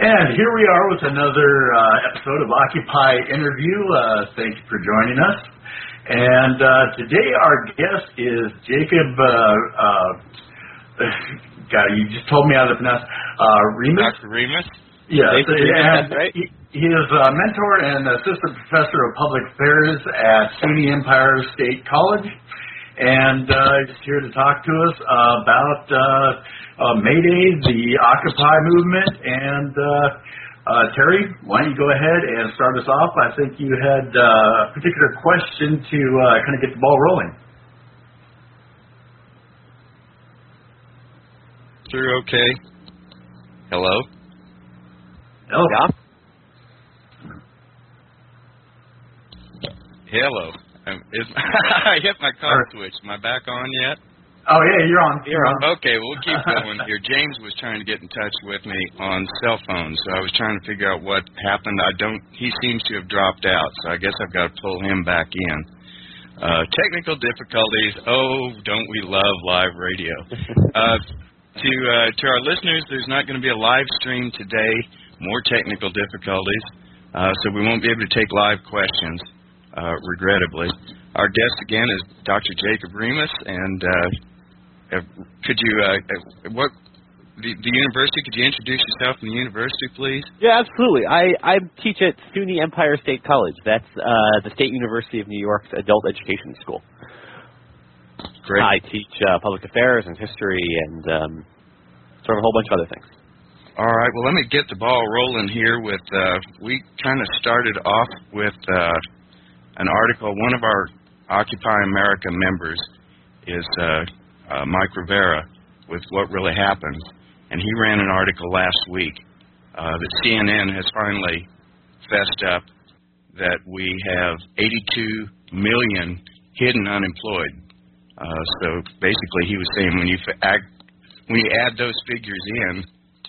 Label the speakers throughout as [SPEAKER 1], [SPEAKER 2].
[SPEAKER 1] And here we are with another uh, episode of Occupy Interview. Uh, thank you for joining us. And uh, today our guest is Jacob. Uh, uh, God, you just told me how to pronounce uh, Remes.
[SPEAKER 2] Dr. Remes.
[SPEAKER 1] Yes,
[SPEAKER 2] Jacob
[SPEAKER 1] and
[SPEAKER 2] Remes, right.
[SPEAKER 1] he, he is a mentor and assistant professor of public affairs at SUNY Empire State College, and uh, he's here to talk to us about uh, uh, May the Occupy movement, and uh, uh, Terry, why don't you go ahead and start us off? I think you had uh, a particular question to uh, kind of get the ball rolling.
[SPEAKER 2] Through okay. Hello.
[SPEAKER 1] Oh,
[SPEAKER 2] Hello. Um, is, I hit my car
[SPEAKER 1] Alright.
[SPEAKER 2] switch. Am I back on yet?
[SPEAKER 1] oh yeah, you're on. You're on.
[SPEAKER 2] Okay, we'll keep going here. James was trying to get in touch with me on cell phone, so I was trying to figure out what happened. I don't. He seems to have dropped out, so I guess I've got to pull him back in. Uh, technical difficulties. Oh, don't we love live radio? Uh, to uh, to our listeners, there's not going to be a live stream today. More technical difficulties, uh, so we won't be able to take live questions. Uh, regrettably, our guest again is Dr. Jacob Remes, and uh, uh, could you uh, uh, what the, the university? Could you introduce yourself and the university, please?
[SPEAKER 3] Yeah, absolutely. I, I teach at SUNY Empire State College. That's uh, the State University of New York's adult education school.
[SPEAKER 2] Great.
[SPEAKER 3] I teach uh, public affairs and history and um, sort of a whole bunch of other things.
[SPEAKER 2] All right. Well, let me get the ball rolling here. With uh, we kind of started off with uh, an article. One of our Occupy America members is uh, uh, Mike Rivero with what really happened, and he ran an article last week uh, that CNN has finally fessed up that we have 82 million hidden unemployed. Uh, so basically, he was saying when you act, when you add those figures in,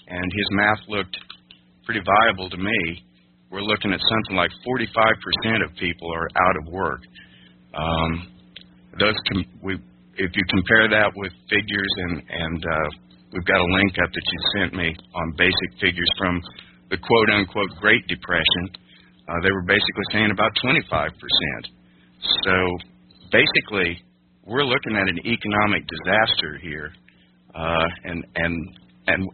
[SPEAKER 2] and his math looked pretty viable to me. We're looking at something like 45% of people are out of work. Um, those com- we, if you compare that with figures, and and uh, we've got a link up that you sent me on basic figures from the quote unquote Great Depression. Uh, they were basically saying about 25%. So basically, we're looking at an economic disaster here, uh, and and and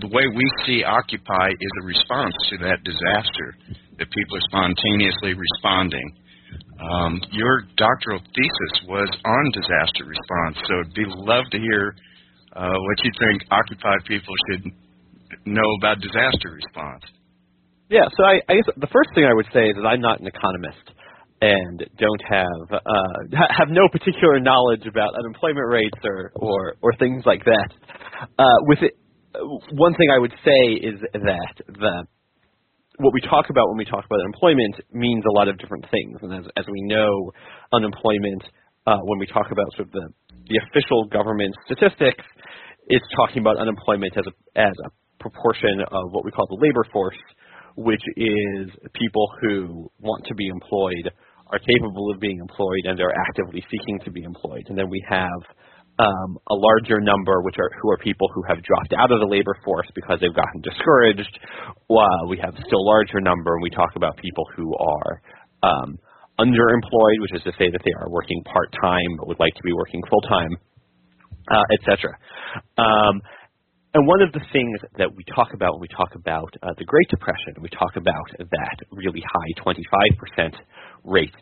[SPEAKER 2] the way we see Occupy is a response to that disaster, that people are spontaneously responding. Um, your doctoral thesis was on disaster response, so it'd be love to hear uh, what you think Occupy people should know about disaster response.
[SPEAKER 3] Yeah, so I, I guess the first thing I would say is that I'm not an economist and don't have uh, have no particular knowledge about unemployment rates or or, or things like that. Uh, with it, one thing I would say is that the what we talk about when we talk about unemployment means a lot of different things, and as as we know, unemployment uh, when we talk about sort of the the official government statistics, it's talking about unemployment as a as a proportion of what we call the labor force, which is people who want to be employed, are capable of being employed, and are actively seeking to be employed. And then we have um, a larger number, which are who are people who have dropped out of the labor force because they've gotten discouraged. While we have still larger number, and we talk about people who are um, underemployed, which is to say that they are working part time but would like to be working full time, uh, etc. Um, and one of the things that we talk about when we talk about uh, the Great Depression, we talk about that really high 25% rate,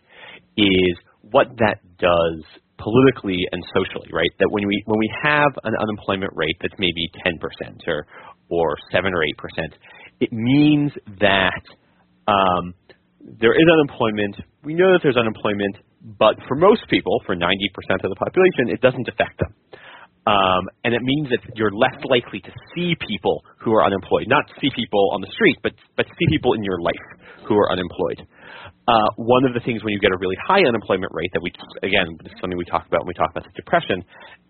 [SPEAKER 3] is what that does politically and socially, right? That when we when we have an unemployment rate that's maybe 10% or or seven or eight percent, it means that um, there is unemployment. We know that there's unemployment, but for most people, for 90% of the population, it doesn't affect them. Um, and it means that you're less likely to see people who are unemployed, not see people on the street, but but see people in your life who are unemployed. Uh, one of the things when you get a really high unemployment rate that we again this is something we talk about when we talk about the depression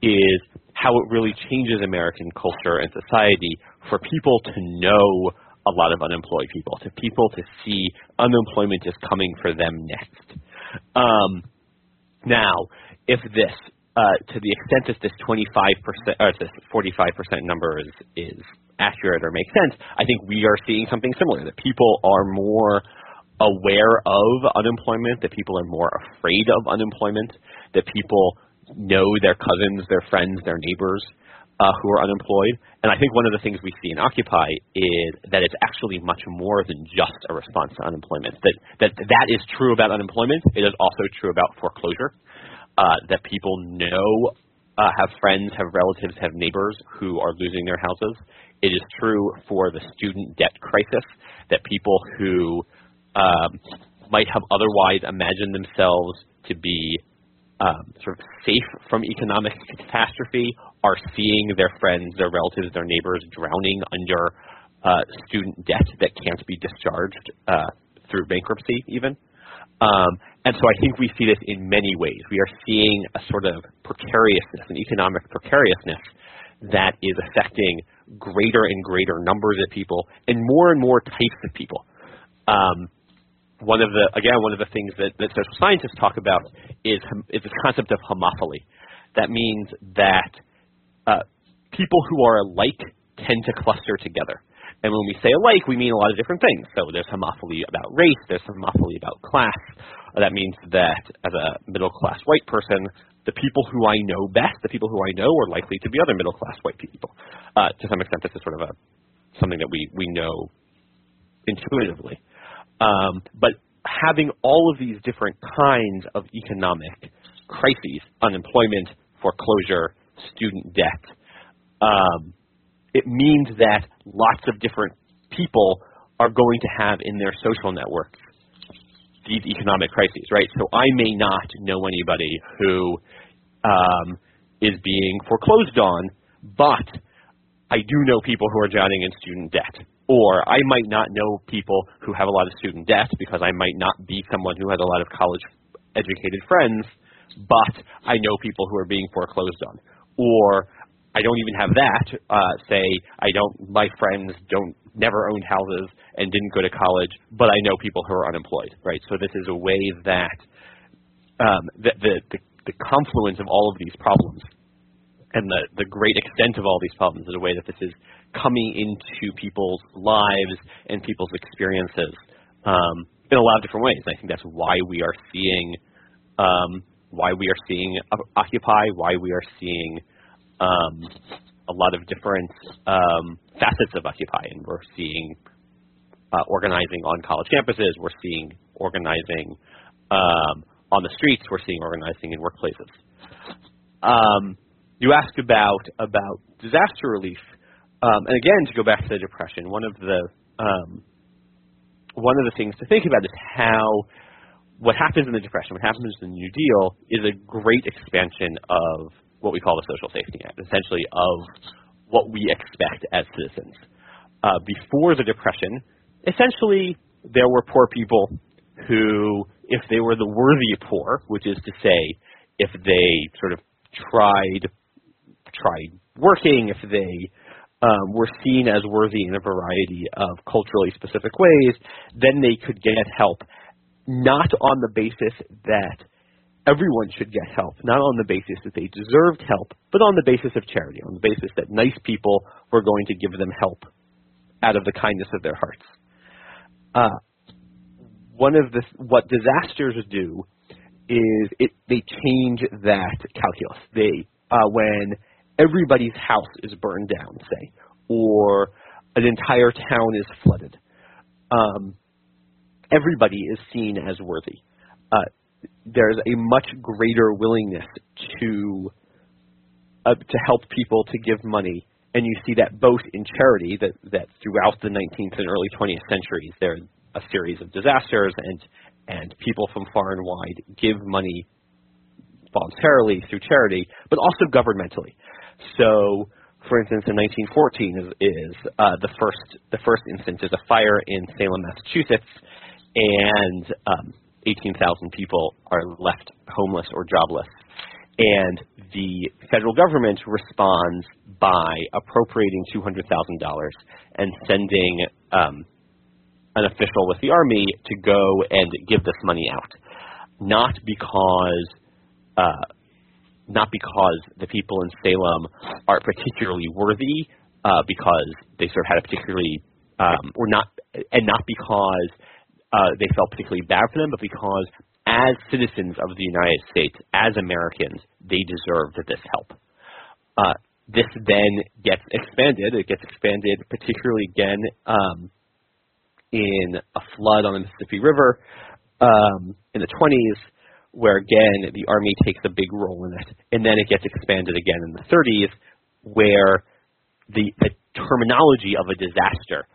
[SPEAKER 3] is how it really changes American culture and society for people to know a lot of unemployed people, to people to see unemployment is coming for them next. Um, now, if this uh, to the extent that this 25% or this 45% number is is accurate or makes sense, I think we are seeing something similar that people are more aware of unemployment, that people are more afraid of unemployment, that people know their cousins, their friends, their neighbors uh, who are unemployed. And I think one of the things we see in Occupy is that it's actually much more than just a response to unemployment. That that that is true about unemployment. It is also true about foreclosure. Uh, that people know, uh, have friends, have relatives, have neighbors who are losing their houses. It is true for the student debt crisis that people who um, might have otherwise imagined themselves to be um, sort of safe from economic catastrophe are seeing their friends, their relatives, their neighbors drowning under uh, student debt that can't be discharged uh, through bankruptcy, even. Um, and so I think we see this in many ways. We are seeing a sort of precariousness, an economic precariousness that is affecting greater and greater numbers of people and more and more types of people. Um, one of the again one of the things that, that social scientists talk about is is this concept of homophily. That means that uh, people who are alike tend to cluster together. And when we say alike, we mean a lot of different things. So there's homophily about race, there's homophily about class. That means that as a middle class white person, the people who I know best, the people who I know, are likely to be other middle class white people. Uh, to some extent, this is sort of a something that we we know intuitively. Um, but having all of these different kinds of economic crises, unemployment, foreclosure, student debt, um, it means that lots of different people are going to have in their social networks these economic crises, right? So I may not know anybody who um, is being foreclosed on, but I do know people who are drowning in student debt. Or I might not know people who have a lot of student debt because I might not be someone who has a lot of college educated friends, but I know people who are being foreclosed on. Or I don't even have that. Uh, say I don't. My friends don't never owned houses and didn't go to college, but I know people who are unemployed. Right. So this is a way that um, the, the the the confluence of all of these problems and the the great extent of all these problems is a way that this is coming into people's lives and people's experiences um, in a lot of different ways. I think that's why we are seeing um, why we are seeing Occupy, why we are seeing um, a lot of different um, facets of Occupy, and we're seeing uh, organizing on college campuses, we're seeing organizing um, on the streets, we're seeing organizing in workplaces. Um, you asked about about disaster relief, um, and again to go back to the depression. One of the um, one of the things to think about is how what happens in the depression, what happens in the New Deal, is a great expansion of what we call the social safety net, essentially of what we expect as citizens. Uh, before the Depression, essentially there were poor people who, if they were the worthy poor, which is to say, if they sort of tried tried working, if they um, were seen as worthy in a variety of culturally specific ways, then they could get help, not on the basis that everyone should get help, not on the basis that they deserved help, but on the basis of charity, on the basis that nice people were going to give them help out of the kindness of their hearts. Uh, one of the what disasters do is it they change that calculus. They uh, when everybody's house is burned down, say, or an entire town is flooded, um, everybody is seen as worthy. Uh, there's a much greater willingness to uh, to help people to give money, and you see that both in charity that that throughout the 19th and early 20th centuries there are a series of disasters and and people from far and wide give money voluntarily through charity, but also governmentally. So, for instance, in 1914 is, is uh, the first the first instance is a fire in Salem, Massachusetts, and um, 18,000 people are left homeless or jobless. And the federal government responds by appropriating $200,000 and sending um, an official with the army to go and give this money out. Not because uh, not because the people in Salem are particularly worthy uh, because they sort of had a particularly um, or not and not because uh, they felt particularly bad for them, but because as citizens of the United States, as Americans, they deserved this help. Uh, this then gets expanded. It gets expanded particularly again um, in a flood on the Mississippi River um, in the 20s, where again the Army takes a big role in it, and then it gets expanded again in the 30s, where the, the terminology of a disaster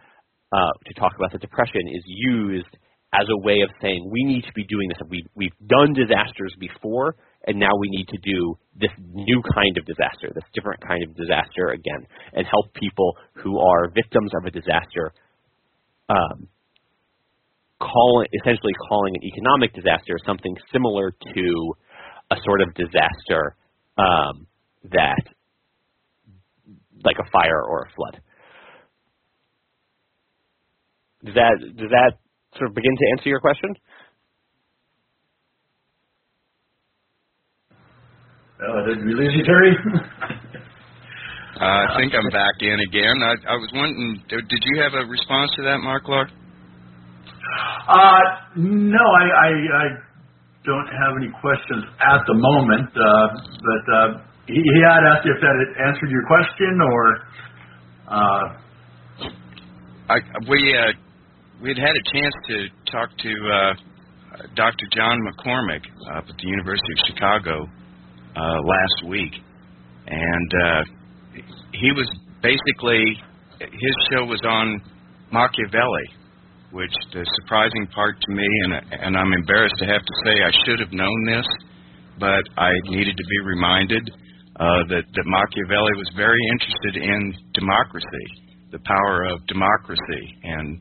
[SPEAKER 3] uh, to talk about the Depression is used as a way of saying we need to be doing this. We, we've done disasters before, and now we need to do this new kind of disaster, this different kind of disaster again, and help people who are victims of a disaster. Um, call essentially calling an economic disaster something similar to a sort of disaster um, that, like a fire or a flood. Does that does that sort of begin to answer your question?
[SPEAKER 1] Uh, did we lose you, Terry?
[SPEAKER 2] uh, I think I'm back in again. I, I was wondering, did you have a response to that, Mark Clark?
[SPEAKER 1] Uh, no, I, I, I don't have any questions at the moment. Uh, but uh, he, he had asked if that had answered your question, or. Uh,
[SPEAKER 2] I, we uh, we'd had a chance to talk to uh, Dr. John McCormick up at the University of Chicago uh, last week, and uh, he was basically his show was on Machiavelli, which the surprising part to me, and and I'm embarrassed to have to say I should have known this, but I needed to be reminded uh, that that Machiavelli was very interested in democracy, the power of democracy, and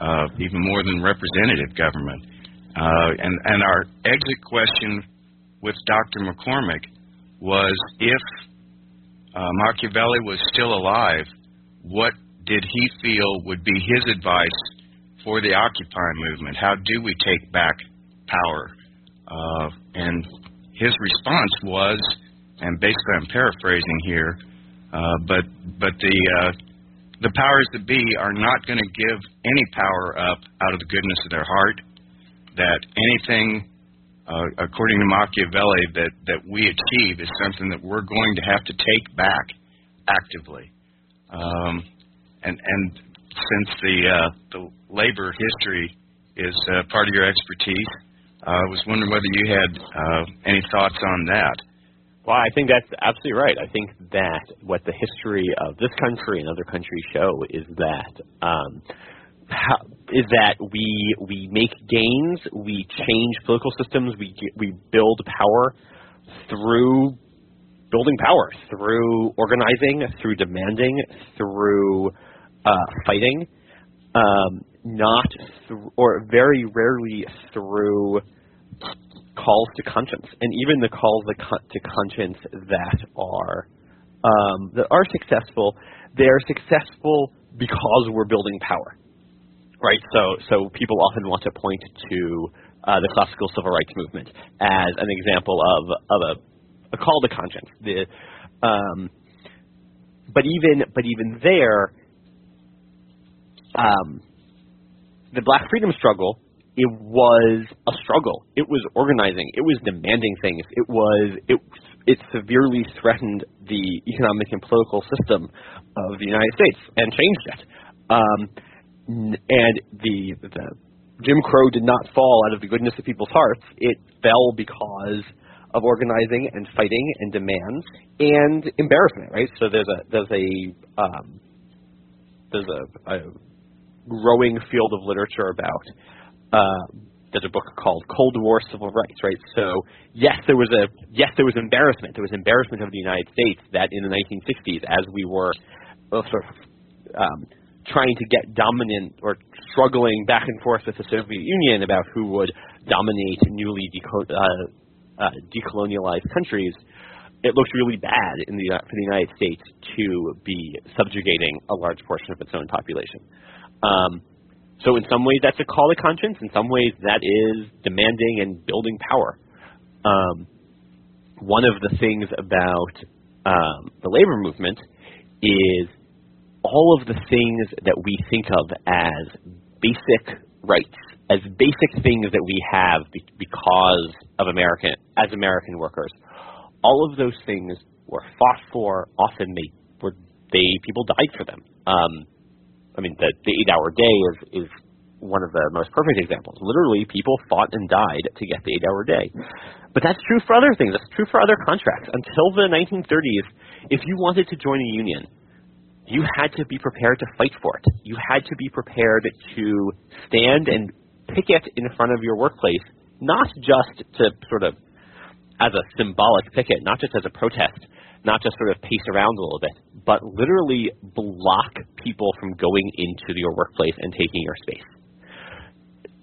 [SPEAKER 2] uh, even more than representative government. Uh, and, and our exit question with Dr. McCormick was if uh, Machiavelli was still alive, what did he feel would be his advice for the Occupy movement? How do we take back power? Uh, and his response was, and basically I'm paraphrasing here, uh, but but the uh, the powers that be are not going to give any power up out of the goodness of their heart. That anything, uh, according to Machiavelli, that, that we achieve is something that we're going to have to take back actively. Um, and, and since the, uh, the labor history is uh, part of your expertise, uh, I was wondering whether you had uh, any thoughts on that.
[SPEAKER 3] Well, I think that's absolutely right. I think that what the history of this country and other countries show is that um, how, is that we we make gains, we change political systems, we we build power through building power, through organizing, through demanding, through uh, fighting, um, not th- or very rarely through calls to conscience, and even the calls to conscience that are um, that are successful, they are successful because we're building power, right? So, so people often want to point to uh, the classical civil rights movement as an example of of a, a call to conscience. The, um, but even but even there, um, the Black freedom struggle it was a struggle. It was organizing. It was demanding things. It was it it severely threatened the economic and political system of the United States and changed it. Um, and the the Jim Crow did not fall out of the goodness of people's hearts. It fell because of organizing and fighting and demands and embarrassment. Right. So there's a there's a um, there's a, a growing field of literature about uh, there's a book called Cold War Civil Rights, right? So yes, there was a yes, there was embarrassment. There was embarrassment of the United States that in the 1960s, as we were uh, sort of um, trying to get dominant or struggling back and forth with the Soviet Union about who would dominate newly deco- uh, uh, decolonialized countries, it looked really bad in the, for the United States to be subjugating a large portion of its own population. Um, so in some ways that's a call to conscience. In some ways that is demanding and building power. Um, one of the things about um, the labor movement is all of the things that we think of as basic rights, as basic things that we have because of American as American workers, all of those things were fought for. Often they were they people died for them. Um, I mean, the, the eight-hour day is is one of the most perfect examples. Literally, people fought and died to get the eight-hour day. But that's true for other things. That's true for other contracts. Until the 1930s, if you wanted to join a union, you had to be prepared to fight for it. You had to be prepared to stand and picket in front of your workplace, not just to sort of as a symbolic picket, not just as a protest, not just sort of pace around a little bit, but literally block people from going into your workplace and taking your space.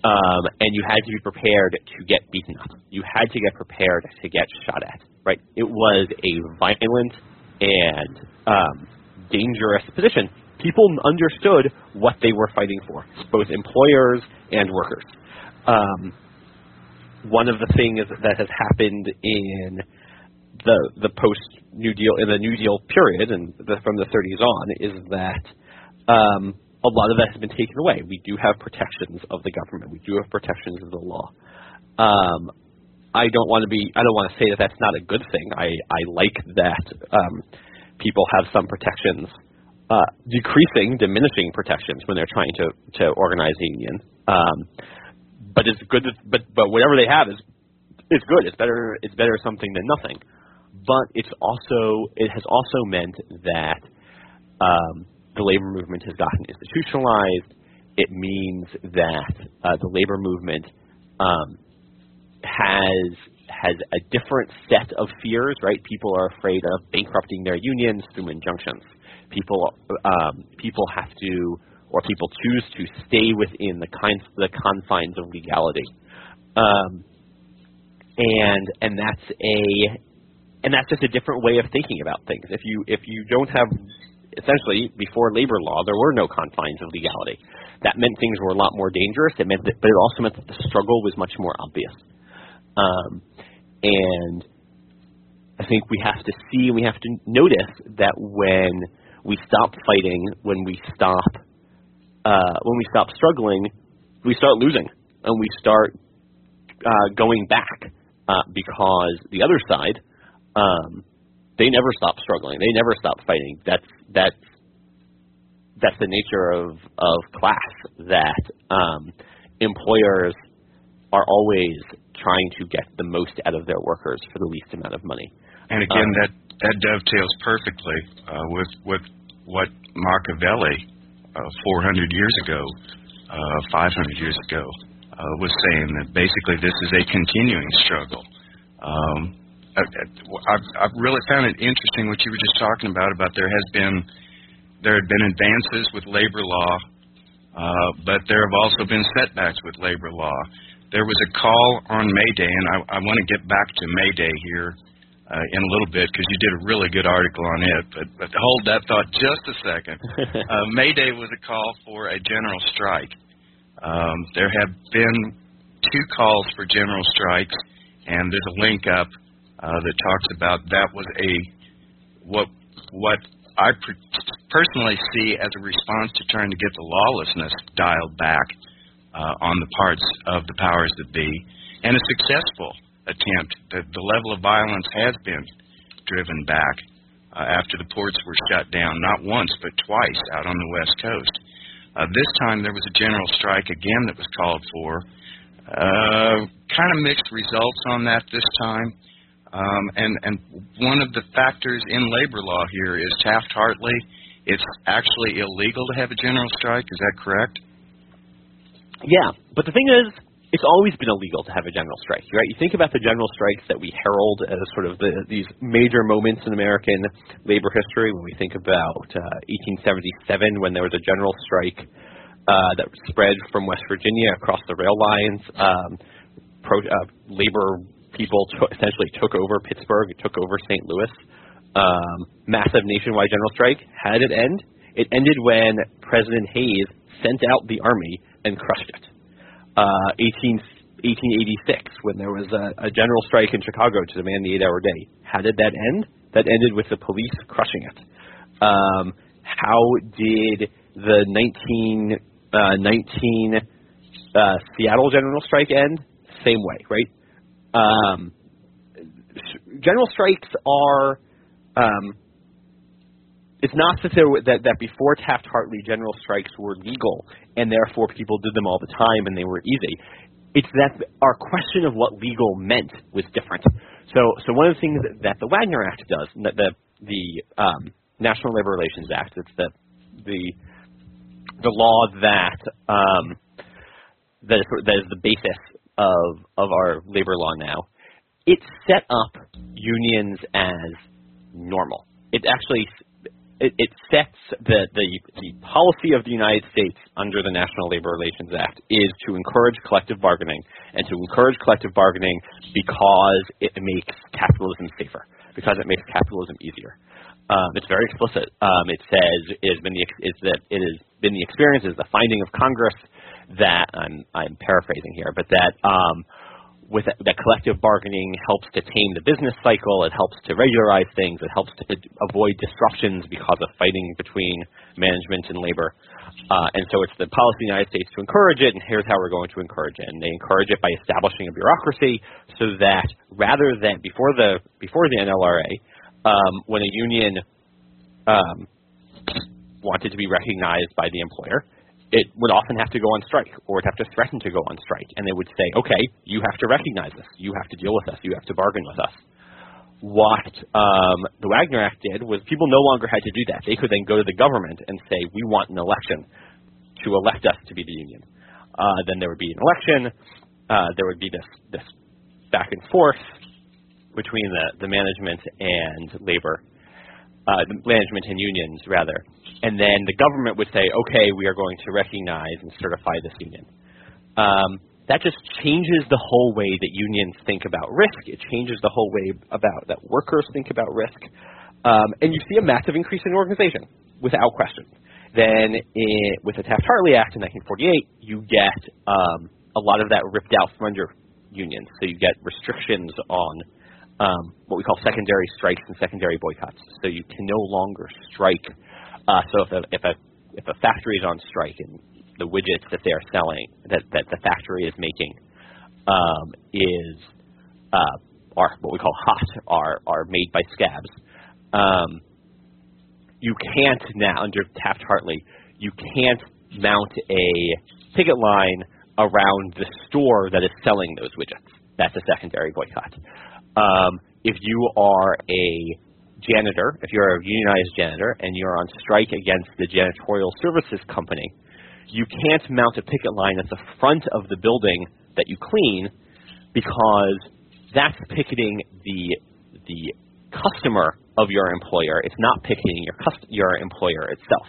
[SPEAKER 3] Um, and you had to be prepared to get beaten up. You had to get prepared to get shot at. Right? It was a violent and um, dangerous position. People understood what they were fighting for, both employers and workers. Um, one of the things that has happened in the the post New Deal in the New Deal period and the, from the 30s on is that um, a lot of that has been taken away. We do have protections of the government. We do have protections of the law. Um, I don't want to be. I don't want to say that that's not a good thing. I I like that um, people have some protections, uh, decreasing, diminishing protections when they're trying to to organize a union. Um, but it's good. But but whatever they have is it's good. It's better. It's better something than nothing. But it's also it has also meant that um, the labor movement has gotten institutionalized. It means that uh, the labor movement um, has has a different set of fears. Right? People are afraid of bankrupting their unions through injunctions. People um, people have to or people choose to stay within the kinds the confines of legality. Um, and and that's a and that's just a different way of thinking about things. If you if you don't have essentially before labor law there were no confines of legality. That meant things were a lot more dangerous. It meant that, but it also meant that the struggle was much more obvious. Um, and I think we have to see, we have to notice that when we stop fighting, when we stop uh, when we stop struggling, we start losing and we start uh, going back uh, because the other side, um, they never stop struggling. They never stop fighting. That's that's that's the nature of of class. That um, employers are always trying to get the most out of their workers for the least amount of money.
[SPEAKER 2] And again, um, that that dovetails perfectly uh, with with what Machiavelli uh, 400 years ago, uh, 500 years ago, uh, was saying that basically this is a continuing struggle. Um, I've, I've really found it interesting what you were just talking about. About there has been there had been advances with labor law, uh, but there have also been setbacks with labor law. There was a call on May Day, and I, I want to get back to May Day here uh, in a little bit because you did a really good article on it. But, but hold that thought just a second. uh, May Day was a call for a general strike. Um, there have been two calls for general strikes, and there's a link up uh, that talks about that was a what what I per- personally see as a response to trying to get the lawlessness dialed back uh, on the parts of the powers that be, and a successful attempt. The, the level of violence has been driven back uh, after the ports were shut down, not once, but twice out on the West Coast. Uh, this time there was a general strike again that was called for. Uh, kind of mixed results on that this time. Um, and, and one of the factors in labor law here is Taft Hartley. It's actually illegal to have a general strike. Is that correct?
[SPEAKER 3] Yeah, but the thing is, it's always been illegal to have a general strike, right? You think about the general strikes that we herald as sort of the, these major moments in American labor history when we think about uh, 1877 when there was a general strike uh, that spread from West Virginia across the rail lines. Um, pro, uh, labor people t- essentially took over Pittsburgh, took over St. Louis. Um, massive nationwide general strike. How did it end? It ended when President Hayes sent out the army and crushed it uh, 18, 1886 when there was a, a general strike in Chicago to demand the eight-hour day. How did that end? That ended with the police crushing it. Um, how did the 19, uh, 19 uh, Seattle general strike end? Same way, right? Um, general strikes are. Um, it's not that, there, that that before Taft Hartley general strikes were legal and therefore people did them all the time and they were easy. It's that our question of what legal meant was different. So so one of the things that, the Wagner Act does, the the, the um, National Labor Relations Act, it's the the the law that um, that is, that is the basis of of our labor law now. It set up unions as normal. It actually it, it sets the, the the policy of the United States under the National Labor Relations Act is to encourage collective bargaining and to encourage collective bargaining because it makes capitalism safer, because it makes capitalism easier. Um, it's very explicit. Um, it says it has been the it's that it has been the experience, is the finding of Congress that I'm I'm paraphrasing here, but that um, with that collective bargaining helps to tame the business cycle. It helps to regularize things. It helps to avoid disruptions because of fighting between management and labor. Uh, and so it's the policy of the United States to encourage it, and here's how we're going to encourage it. And they encourage it by establishing a bureaucracy so that rather than before the before the NLRA, um, when a union um, wanted to be recognized by the employer, it would often have to go on strike or it would have to threaten to go on strike. And they would say, okay, you have to recognize us. You have to deal with us. You have to bargain with us. What um, the Wagner Act did was people no longer had to do that. They could then go to the government and say, we want an election to elect us to be the union. Uh, then there would be an election. Uh, there would be this, this back and forth between the, the management and labor, uh, management and unions rather, and then the government would say, okay, we are going to recognize and certify this union. Um, that just changes the whole way that unions think about risk. It changes the whole way about that workers think about risk, um, and you see a massive increase in organization without question. Then, in, with the Taft-Hartley Act in 1948, you get um, a lot of that ripped out from under unions. So you get restrictions on um, what we call secondary strikes and secondary boycotts. So you can no longer strike. Uh, so if a, if a if a factory is on strike and the widgets that they are selling that that the factory is making um, is uh, are what we call hot are are made by scabs. Um, you can't now under Taft Hartley you can't mount a picket line around the store that is selling those widgets. That's a secondary boycott. Um, if you are a janitor, if you're a unionized janitor and you're on strike against the janitorial services company, you can't mount a picket line at the front of the building that you clean because that's picketing the the customer of your employer. It's not picketing your cust- your employer itself.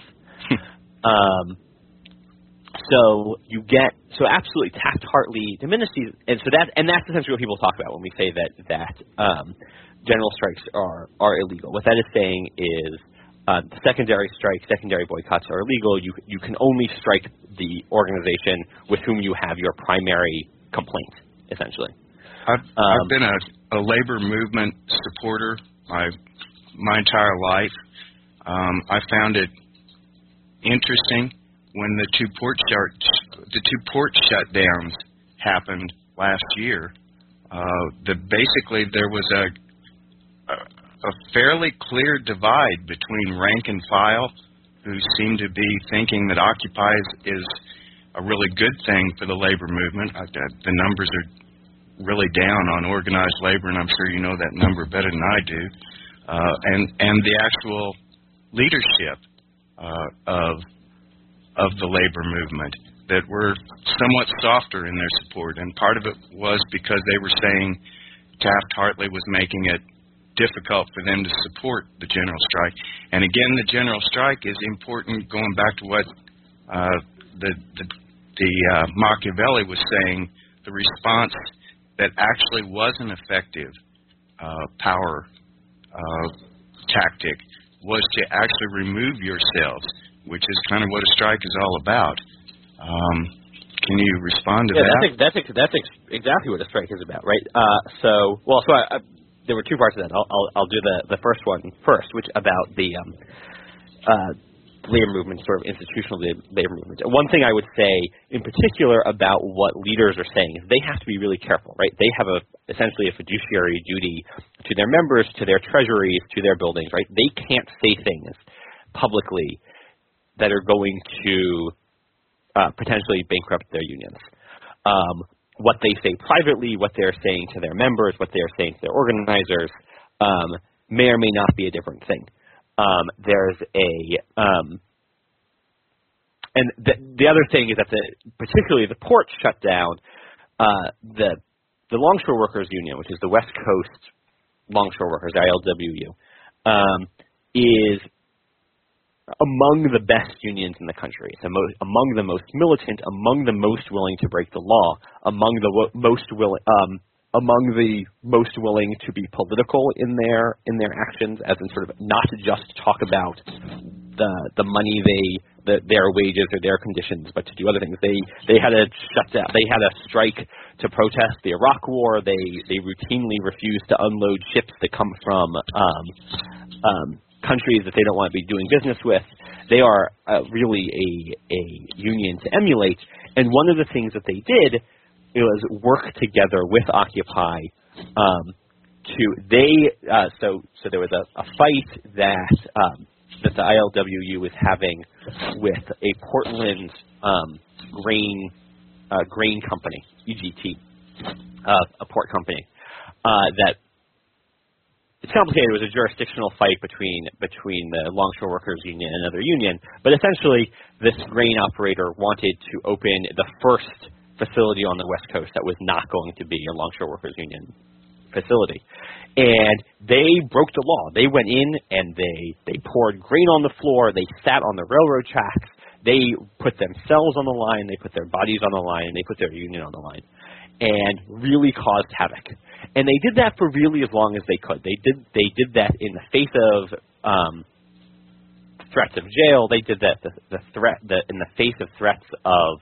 [SPEAKER 3] um, so you get so absolutely Taft Hartley diminishes, and so that and that's essentially what people talk about when we say that that um, general strikes are are illegal. What that is saying is uh, secondary strikes, secondary boycotts are illegal. You you can only strike the organization with whom you have your primary complaint, essentially.
[SPEAKER 2] I've, um, I've been a, a labor movement supporter my my entire life. Um, I found it interesting when the two port shut the two port shutdowns happened last year. Uh, the basically there was a, a a fairly clear divide between rank and file, who seem to be thinking that Occupy is, a really good thing for the labor movement. The numbers are really down on organized labor, and I'm sure you know that number better than I do. Uh, and and the actual leadership uh, of of the labor movement that were somewhat softer in their support. And part of it was because they were saying Taft Hartley was making it difficult for them to support the general strike. And again, the general strike is important. Going back to what uh, the the, the uh, Machiavelli was saying, the response that actually was an effective uh, power uh, tactic was to actually remove yourselves which is kind of what a strike is all about. Um, can you respond to
[SPEAKER 3] yeah,
[SPEAKER 2] that?
[SPEAKER 3] That's, that's, that's exactly what a strike is about, right? Uh, so, well, so I, I, there were two parts of that. I'll, I'll, I'll do the, the first one first, which about the um, uh, labor movement, sort of institutional labor movement. One thing I would say in particular about what leaders are saying is they have to be really careful, right? They have a essentially a fiduciary duty to their members, to their treasuries, to their buildings, right? They can't say things publicly that are going to uh, potentially bankrupt their unions. Um, what they say privately, what they're saying to their members, what they're saying to their organizers, um, may or may not be a different thing. Um, there's a um, and the, the other thing is that the particularly the port shut down. Uh, the the Longshore Workers Union, which is the West Coast Longshore Workers (ILWU), um, is among the best unions in the country. It's mo- among the most militant, among the most willing to break the law, among the wo- most willing, um, among the most willing to be political in their in their actions, as in sort of not just talk about the the money they the, their wages or their conditions, but to do other things. They they had a shut down. They had a strike to protest the Iraq War. They they routinely refused to unload ships that come from um, um, countries that they don't want to be doing business with. They are uh, really a, a union to emulate. And one of the things that they did was work together with Occupy um, to they uh, so so there was a, a fight that um, that the ILWU was having with a Portland um, grain uh, grain company EGT uh, a port company uh, that it's complicated. It was a jurisdictional fight between between the Longshore Workers Union and another union, but essentially, this grain operator wanted to open the first facility on the West Coast that was not going to be a Longshore Workers Union facility, and they broke the law. They went in and they they poured grain on the floor. They sat on the railroad tracks. They put themselves on the line. They put their bodies on the line. They put their union on the line, and really caused havoc and they did that for really as long as they could. They did they did that in the face of um, threats of jail. They did that the, the threat the, in the face of threats of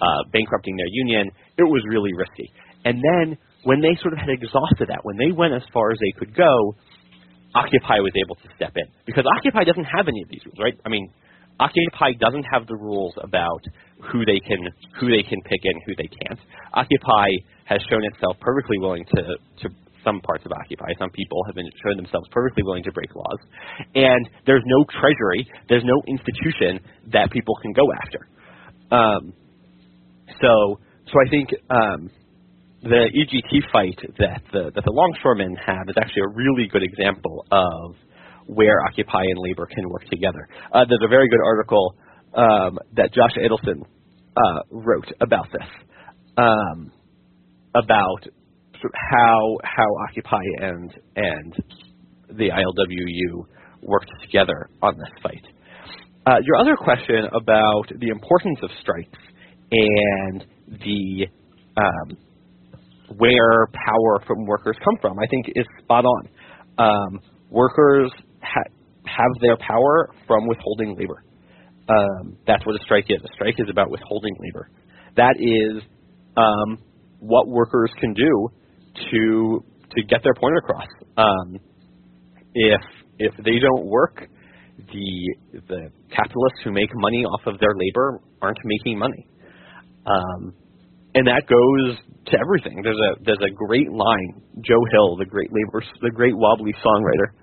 [SPEAKER 3] uh, bankrupting their union. It was really risky. And then when they sort of had exhausted that, when they went as far as they could go, Occupy was able to step in because Occupy doesn't have any of these rules, right? I mean, Occupy doesn't have the rules about who they can who they can pick and who they can't. Occupy has shown itself perfectly willing to to some parts of Occupy. Some people have been shown themselves perfectly willing to break laws, and there's no treasury, there's no institution that people can go after. Um, so so I think um, the EGT fight that the that the longshoremen have is actually a really good example of where Occupy and labor can work together. Uh, there's a very good article um, that Josh Eidelson uh, wrote about this, um, about how how Occupy and and the ILWU worked together on this fight. Uh, your other question about the importance of strikes and the um, where power from workers come from, I think is spot on. Um, workers ha- have their power from withholding labor. Um, that's what a strike is. A strike is about withholding labor. That is um, what workers can do to to get their point across. Um, if if they don't work, the the capitalists who make money off of their labor aren't making money, um, and that goes to everything. There's a there's a great line. Joe Hill, the great labor, the great wobbly songwriter,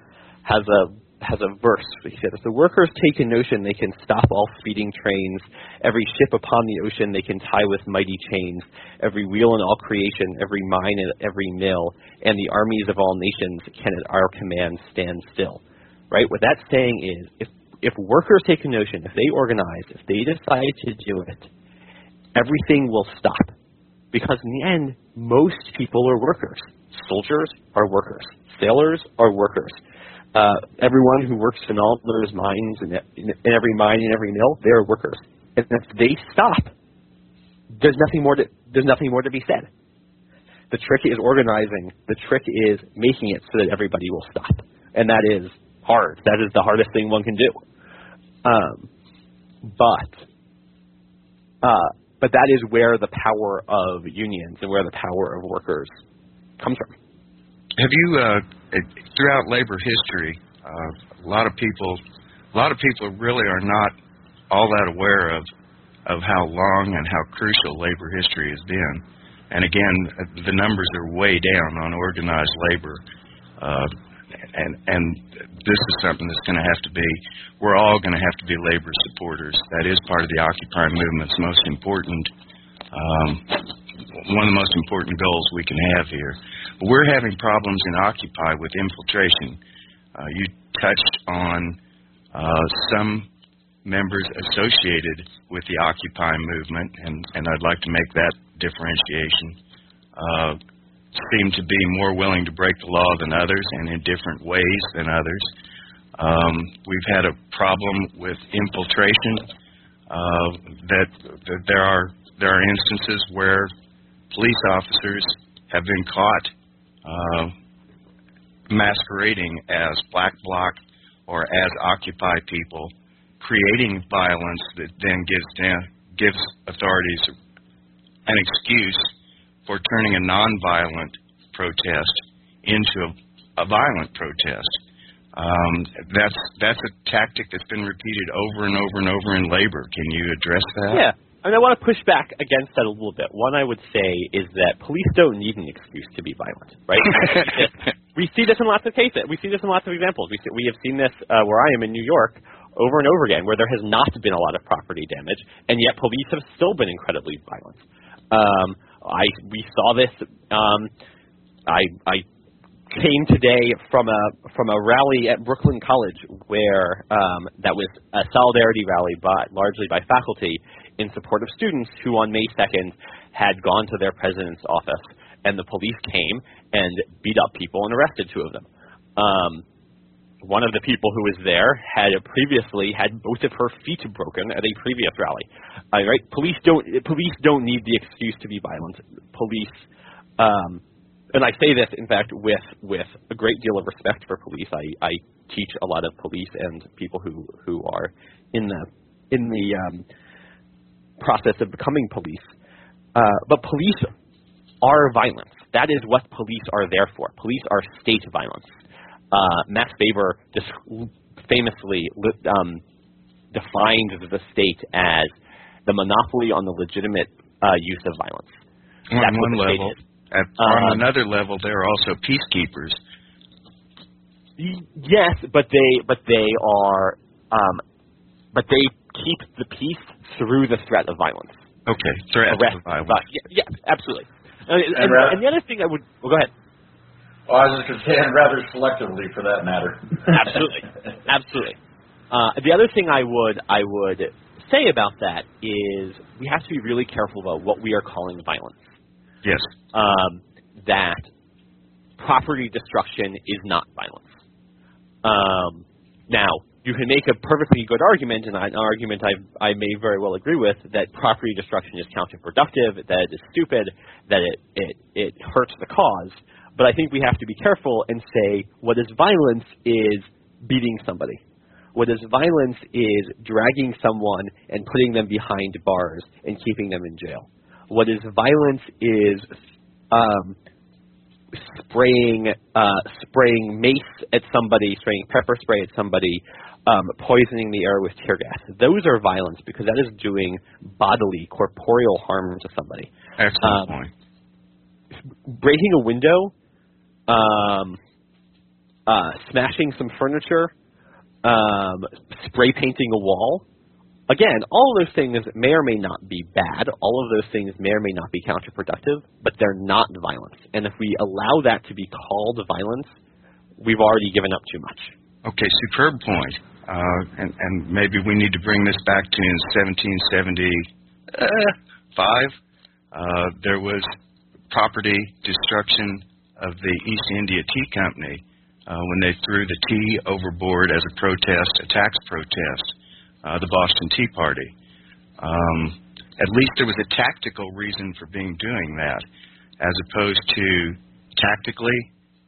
[SPEAKER 3] has a has a verse. He said, If the workers take a notion they can stop all speeding trains, every ship upon the ocean they can tie with mighty chains, every wheel in all creation, every mine and every mill, and the armies of all nations can at our command stand still. Right? What that's saying is, if if workers take a notion, if they organize, if they decide to do it, everything will stop. Because in the end, most people are workers. Soldiers are workers. Sailors are workers uh, everyone who works in all those mines and in, in every mine and every mill, they're workers. And if they stop, there's nothing more to there's nothing more to be said. The trick is organizing. The trick is making it so that everybody will stop, and that is hard. That is the hardest thing one can do. Um, but uh, but that is where the power of unions and where the power of workers comes from.
[SPEAKER 2] Have you, uh, throughout labor history, uh, a lot of people a lot of people really are not all that aware of of how long and how crucial labor history has been. And again, the numbers are way down on organized labor. Uh, and and this is something that's going to have to be. We're all going to have to be labor supporters. That is part of the Occupy movement's most important. Um, one of the most important goals we can have here. We're having problems in Occupy with infiltration. Uh, you touched on uh, some members associated with the Occupy movement, and, and I'd like to make that differentiation, uh, seem to be more willing to break the law than others and in different ways than others. Um, we've had a problem with infiltration. Uh, that, that there are there are instances where police officers have been caught uh, masquerading as black bloc or as Occupy people creating violence that then gives gives authorities an excuse for turning a nonviolent protest into a, a violent protest. Um, that's that's a tactic that's been repeated over and over and over in labor. Can you address that?
[SPEAKER 3] Yeah. I mean, I want to push back against that a little bit. One I would say is that police don't need an excuse to be violent, right? we see this in lots of cases. We see this in lots of examples. We see, we have seen this uh, where I am in New York, over and over again where there has not been a lot of property damage, and yet police have still been incredibly violent. Um, I we saw this. Um, I I came today from a from a rally at Brooklyn College where um, that was a solidarity rally, but largely by faculty in support of students who on May 2nd had gone to their president's office, and the police came and beat up people and arrested two of them. Um, one of the people who was there had previously had both of her feet broken at a previous rally. Uh, right? Police don't police don't need the excuse to be violent. Police, um, and I say this in fact with with a great deal of respect for police. I, I teach a lot of police and people who who are in the in the um, process of becoming police. Uh, but police are violence. That is what police are there for. Police are state violence uh, Max Weber famously um, defined the state as the monopoly on the legitimate uh, use of violence.
[SPEAKER 2] On That's one level. At, on um, another level, they're also peacekeepers.
[SPEAKER 3] Yes, but they but they are um, but they keep the peace through the threat of violence.
[SPEAKER 2] Okay, threat of violence.
[SPEAKER 3] yeah, yeah, absolutely. And, and, and, and, the other thing I would well, go ahead.
[SPEAKER 1] Well, I was just going to say, and rather selectively for that matter.
[SPEAKER 3] Absolutely, absolutely. Uh, the other thing I would I would say about that is we have to be really careful about what we are calling violence.
[SPEAKER 2] Yes.
[SPEAKER 3] Um, that property destruction is not violence. Um, now, you can make a perfectly good argument, and an argument I, I may very well agree with, that property destruction is counterproductive, that it is stupid, that it, it, it hurts the cause. But I think we have to be careful and say what is violence is beating somebody. What is violence is dragging someone and putting them behind bars and keeping them in jail. What is violence is um, spraying uh, spraying mace at somebody, spraying pepper spray at somebody, um, poisoning the air with tear gas. Those are violence because that is doing bodily, corporeal harm to somebody.
[SPEAKER 2] Excellent um, point.
[SPEAKER 3] Breaking a window um, uh, smashing some furniture, um, spray painting a wall. Again, all of those things may or may not be bad. All of those things may or may not be counterproductive, but they're not violence. And if we allow that to be called violence, we've already given up too much.
[SPEAKER 2] Okay, superb point. Uh, and, and maybe we need to bring this back to 1775. Uh, there was property destruction of the East India Tea Company uh, when they threw the tea overboard as a protest, a tax protest, uh, the Boston Tea Party. Um, at least there was a tactical reason for being doing that, as opposed to tactically,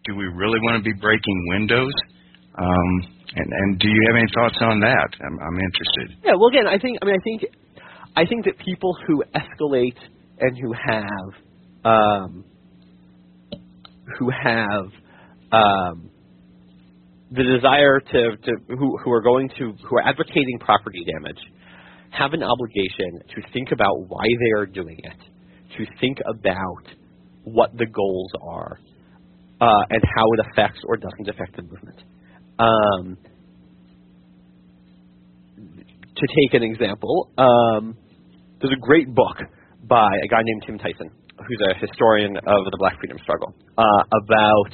[SPEAKER 2] do we really want to be breaking windows? Um, and, and do you have any thoughts on that? I'm, I'm interested.
[SPEAKER 3] Yeah. Well, again, I think I mean I think I think that people who escalate and who have um, who have um, the desire to, to who, who are going to who are advocating property damage have an obligation to think about why they are doing it, to think about what the goals are, uh, and how it affects or doesn't affect the movement. Um, to take an example, um, there's a great book by a guy named Tim Tyson, who's a historian of the Black Freedom Struggle, uh, about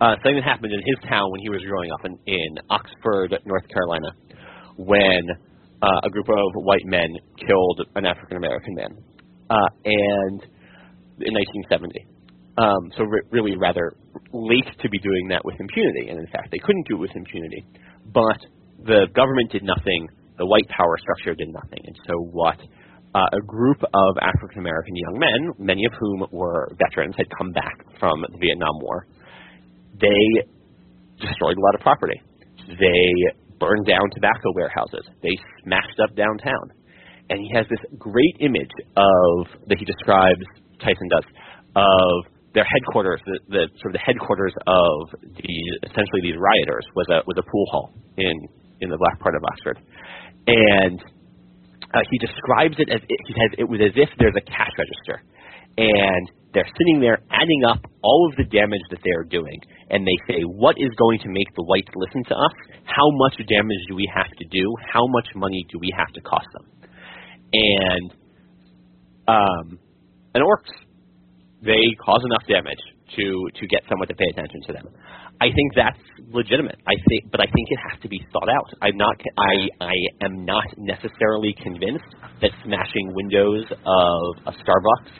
[SPEAKER 3] uh, something that happened in his town when he was growing up in, in Oxford, North Carolina, when uh, a group of white men killed an African American man, uh, and in 1970. Um, so re- really rather late to be doing that with impunity, and in fact they couldn't do it with impunity. But the government did nothing, the white power structure did nothing, and so what uh, a group of African American young men, many of whom were veterans, had come back from the Vietnam War. They destroyed a lot of property. They burned down tobacco warehouses. They smashed up downtown. And he has this great image of that he describes Tyson does of their headquarters, the, the sort of the headquarters of the essentially these rioters was a was a pool hall in in the black part of Oxford, and uh, he describes it as it, he says it was as if there's a cash register, and they're sitting there adding up all of the damage that they are doing, and they say, what is going to make the whites listen to us? How much damage do we have to do? How much money do we have to cost them? And um, and it works. They cause enough damage to to get someone to pay attention to them. I think that's legitimate. I think, but I think it has to be thought out. I'm not. I I am not necessarily convinced that smashing windows of a Starbucks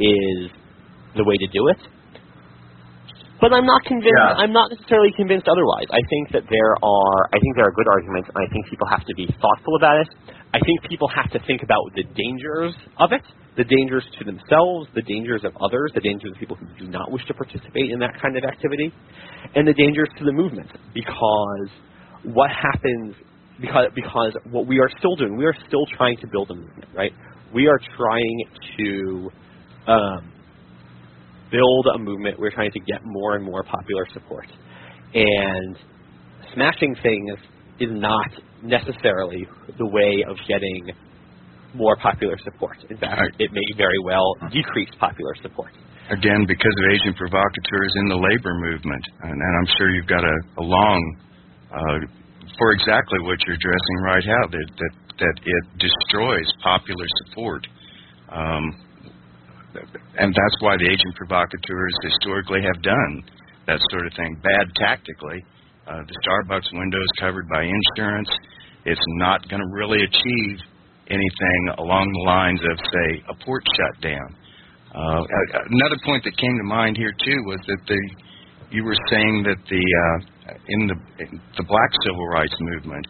[SPEAKER 3] is the way to do it. But I'm not convinced.
[SPEAKER 1] Yeah.
[SPEAKER 3] I'm not necessarily convinced otherwise. I think that there are. I think there are good arguments. and I think people have to be thoughtful about it. I think people have to think about the dangers of it, the dangers to themselves, the dangers of others, the dangers of people who do not wish to participate in that kind of activity, and the dangers to the movement. Because what happens because because what we are still doing, we are still trying to build a movement, right? We are trying to um, build a movement. We're trying to get more and more popular support, and smashing things is not necessarily the way of getting more popular support. In fact,
[SPEAKER 2] Right.
[SPEAKER 3] it may very well decrease popular support.
[SPEAKER 2] Again, because of agent provocateurs in the labor movement, and, and I'm sure you've got a, a long uh, for exactly what you're addressing right now. That that that it destroys popular support. Um, and that's why the agent provocateurs historically have done that sort of thing. Bad tactically. Uh, the Starbucks window is covered by insurance. It's not going to really achieve anything along the lines of, say, a port shutdown. Uh, another point that came to mind here too was that the you were saying that the uh, in the in the Black Civil Rights Movement,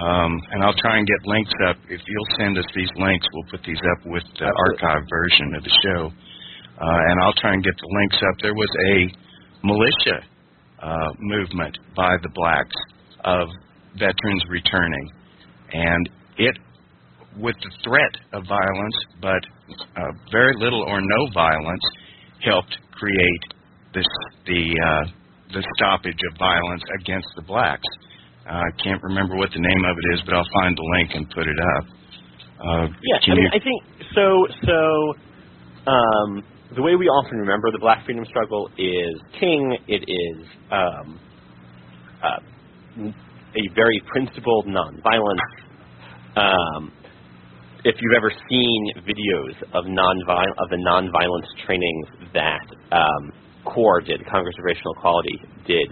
[SPEAKER 2] um, and I'll try and get links up. If you'll send us these links, we'll put these up with the
[SPEAKER 3] Absolutely.
[SPEAKER 2] archive version of the show, uh, and I'll try and get the links up. There was a militia uh, movement by the blacks of veterans returning, and it, with the threat of violence, but uh, very little or no violence, helped create this the uh, the stoppage of violence against the blacks. Uh, I can't remember what the name of it is, but I'll find the link and put it up. Uh,
[SPEAKER 3] Yeah, I mean, I think so. So, um, the way we often remember the Black Freedom Struggle is King. It is um, uh, a very principled nonviolence. Um, if you've ever seen videos of non-viol- of the nonviolence trainings that um, CORE did, Congress of Racial Equality did,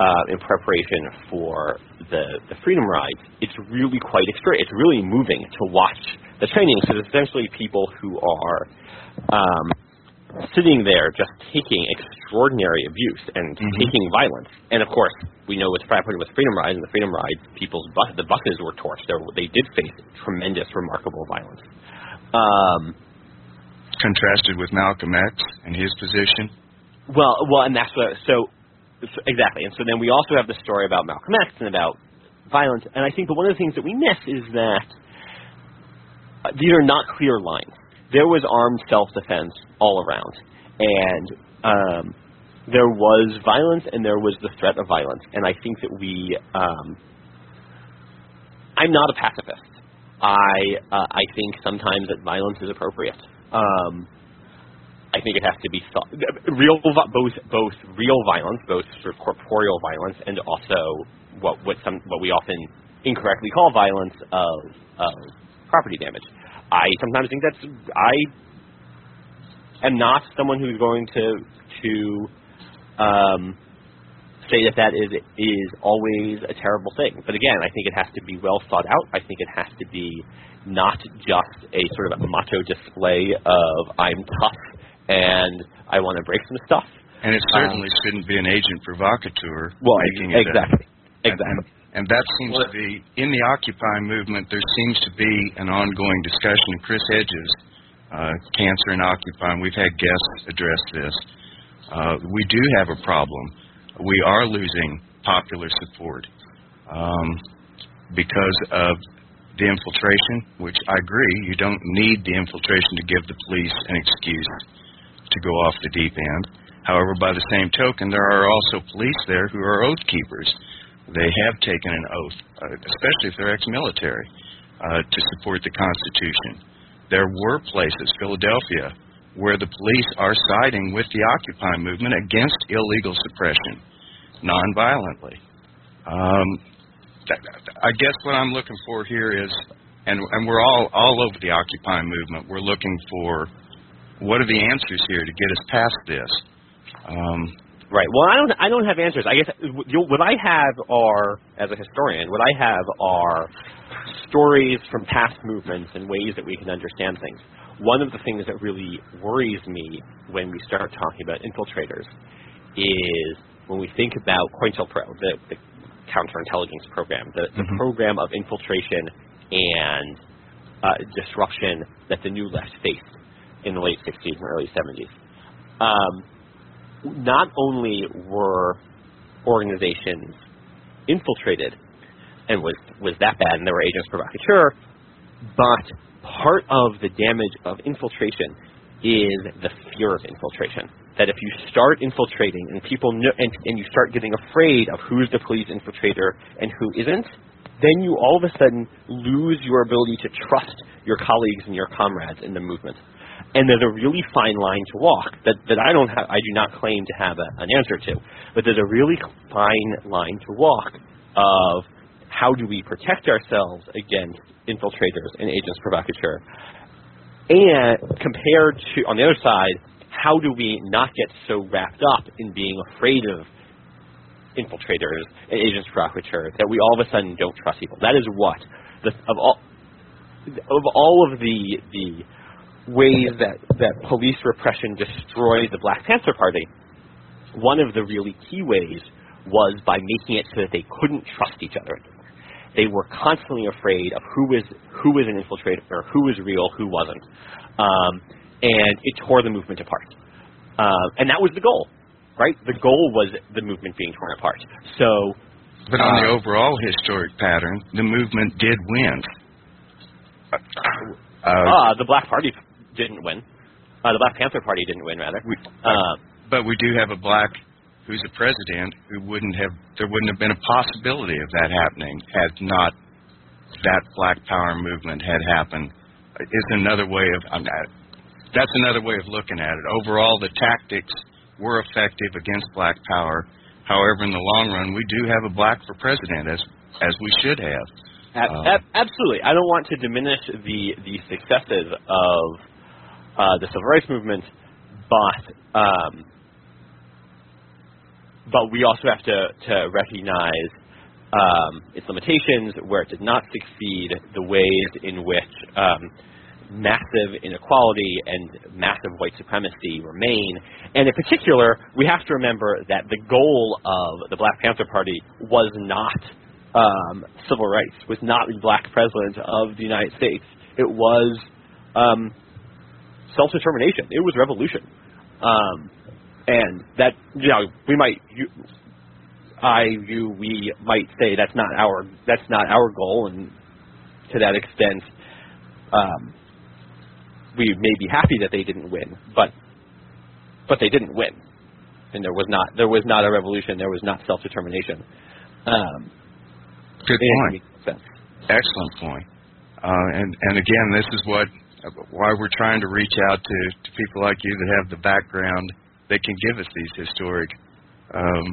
[SPEAKER 3] uh, in preparation for the the Freedom Rides, it's really quite extra. It's really moving to watch the training because it's essentially people who are um, sitting there just taking extraordinary abuse and
[SPEAKER 2] Mhm.
[SPEAKER 3] taking violence. And of course, we know what's happening with Freedom Rides and the Freedom Rides, people's the buses were torched. They, were- they did face tremendous, remarkable violence. Um,
[SPEAKER 2] contrasted with Malcolm X and his position.
[SPEAKER 3] Well, well, and that's what. So exactly, and so then we also have the story about Malcolm X and about violence. And I think that one of the things that we miss is that uh, these are not clear lines. There was armed self-defense all around, and um, there was violence and there was the threat of violence, and I think that we. Um, I'm not a pacifist. I uh, I think sometimes that violence is appropriate. Um, I think it has to be thought, real both both real violence, both sort of corporeal violence, and also what what some what we often incorrectly call violence of of property damage. I sometimes think that's I am not someone who's going to to um, say that that is is always a terrible thing. But again, I think it has to be well thought out. I think it has to be not just a sort of a macho display of I'm tough and I want to break some stuff.
[SPEAKER 2] And it certainly um, shouldn't be an agent provocateur
[SPEAKER 3] well,
[SPEAKER 2] making it
[SPEAKER 3] exactly. Exactly.
[SPEAKER 2] And, and that seems well, to be in the Occupy movement. There seems to be an ongoing discussion. And Chris Hedges, uh, Cancer and Occupy, and we've had guests address this. Uh, we do have a problem. We are losing popular support um, because of the infiltration, which I agree, you don't need the infiltration to give the police an excuse to go off the deep end. However, by the same token, there are also police there who are oath keepers. They have taken an oath, uh, especially if they're ex-military, uh, to support the Constitution. There were places, Philadelphia, where the police are siding with the Occupy movement against illegal suppression nonviolently. Um, I guess what I'm looking for here is, and, and we're all all over the Occupy movement. We're looking for what are the answers here to get us past this. Um,
[SPEAKER 3] right. Well, I don't I don't have answers. I guess what I have are, as a historian, what I have are stories from past movements and ways that we can understand things. One of the things that really worries me when we start talking about infiltrators is when we think about COINTELPRO, the, the counterintelligence program, the, the mm-hmm. program of infiltration and uh, disruption that the New Left faced in the late 60s and early 70s. Um, not only were organizations infiltrated and was was that bad, and there were agents provocateurs, but part of the damage of infiltration is the fear of infiltration. That if you start infiltrating and people know, and, and you start getting afraid of who's the police infiltrator and who isn't, then you all of a sudden lose your ability to trust your colleagues and your comrades in the movement. And there's a really fine line to walk that, that I don't have, I do not claim to have a, an answer to, but there's a really fine line to walk of how do we protect ourselves against infiltrators and agents provocateurs, and compared to on the other side, how do we not get so wrapped up in being afraid of infiltrators and agents provocateurs that we all of a sudden don't trust people? That is what the, of all of all of the the ways that, that police repression destroyed the Black Panther Party, one of the really key ways was by making it so that they couldn't trust each other. They were constantly afraid of who was who was an infiltrator, or who was real, who wasn't, um, and it tore the movement apart. Uh, and that was the goal, right? The goal was the movement being torn apart. So,
[SPEAKER 2] but on uh, the overall historic pattern, the movement did win.
[SPEAKER 3] Uh, uh, the Black Party didn't win. Uh, the Black Panther Party didn't win, rather. We,
[SPEAKER 2] uh, but we do have a black who's a president who wouldn't have there wouldn't have been a possibility of that happening had not that Black Power movement had happened. Is another way of I'm not, that's another way of looking at it. Overall, the tactics were effective against Black Power. However, in the long run, we do have a black for president, as as we should have.
[SPEAKER 3] Uh, absolutely, I don't want to diminish the the successes of uh, the civil rights movement, but um, but we also have to to recognize um, its limitations, where it did not succeed, the ways in which um, massive inequality and massive white supremacy remain, and in particular, we have to remember that the goal of the Black Panther Party was not um, civil rights, was not the black president of the United States. It was um, self-determination. It was revolution. Um, and that, you know, we might, you, I, you, we might say that's not our, that's not our goal, and to that extent, um, we may be happy that they didn't win, but, but they didn't win. and there was not there was not a revolution. There was not self determination. Um,
[SPEAKER 2] Good point. Excellent point. Uh, and and again, this is what why we're trying to reach out to, to people like you that have the background that can give us these historic. Um,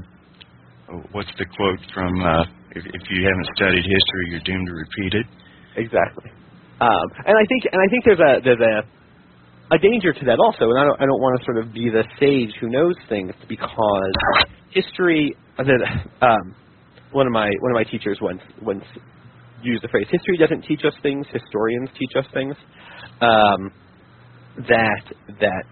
[SPEAKER 2] what's the quote from? Uh, if, if you haven't studied history, you're doomed to repeat it.
[SPEAKER 3] Exactly. Um, and I think and I think there's a there's a a danger to that also, and I don't I don't want to sort of be the sage who knows things because history. Um, one of my one of my teachers once once used the phrase history doesn't teach us things, historians teach us things. Um, that that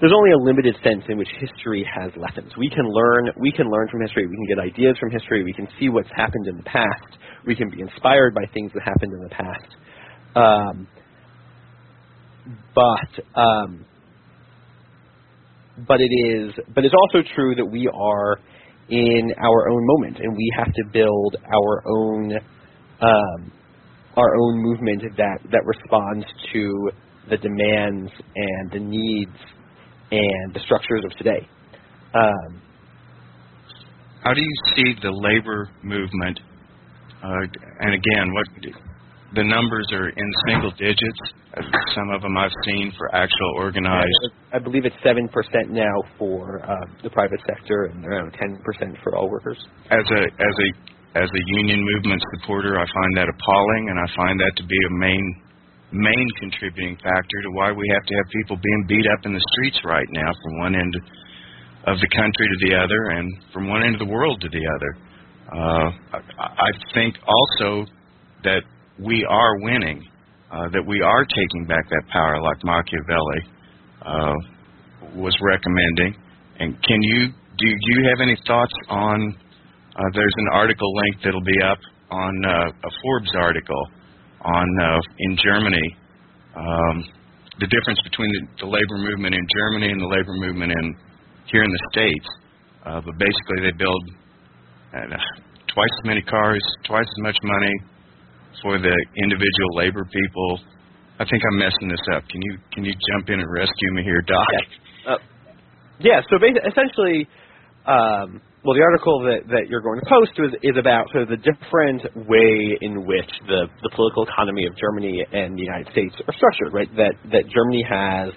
[SPEAKER 3] there's only a limited sense in which history has lessons. We can learn we can learn from history. We can get ideas from history. We can see what's happened in the past. We can be inspired by things that happened in the past. Um, but um, but it is but it's also true that we are in our own moment and we have to build our own um, our own movement that that responds to the demands and the needs and the structures of today. Um,
[SPEAKER 2] How do you see the labor movement? Uh, and again, what the numbers are in single digits. Some of them I've seen for actual organized.
[SPEAKER 3] I believe it's seven percent now for uh, the private sector and around ten percent for all workers.
[SPEAKER 2] As a as a as a union movement supporter, I find that appalling, and I find that to be a main main contributing factor to why we have to have people being beat up in the streets right now from one end of the country to the other, and from one end of the world to the other. Uh, I, think also that we are winning, uh, that we are taking back that power, like Machiavelli uh, was recommending. And can you do you have any thoughts on? Uh, there's an article link that'll be up on uh, a Forbes article on uh, in Germany. Um, the difference between the, the labor movement in Germany and the labor movement in here in the states. Uh, but basically, they build uh, twice as many cars, twice as much money, for the individual labor people. I think I'm messing this up. Can you can you jump in and rescue me here, Doc?
[SPEAKER 3] Yeah. Uh, yeah so basically, essentially, um, well, the article that, that you're going to post is, is about sort of the different way in which the, the political economy of Germany and the United States are structured, right? That that Germany has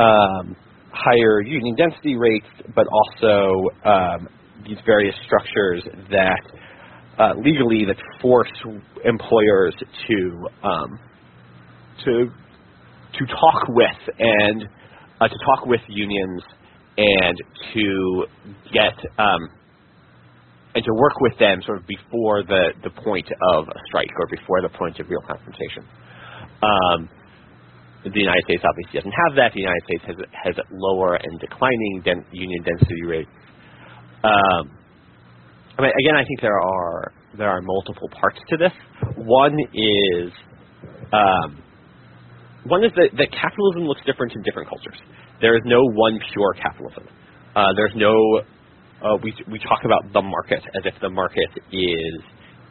[SPEAKER 3] um, higher union density rates, but also um, these various structures that uh, legally that force employers to um, to to talk with and uh, to talk with unions and to get um, and to work with them sort of before the the point of a strike or before the point of real confrontation. Um, the United States obviously doesn't have that. The United States has has lower and declining den- union density rates. Um, I mean, again, I think there are there are multiple parts to this. One is um, one is that, that capitalism looks different in different cultures. There is no one pure capitalism. Uh, there's no uh, we we talk about the market as if the market is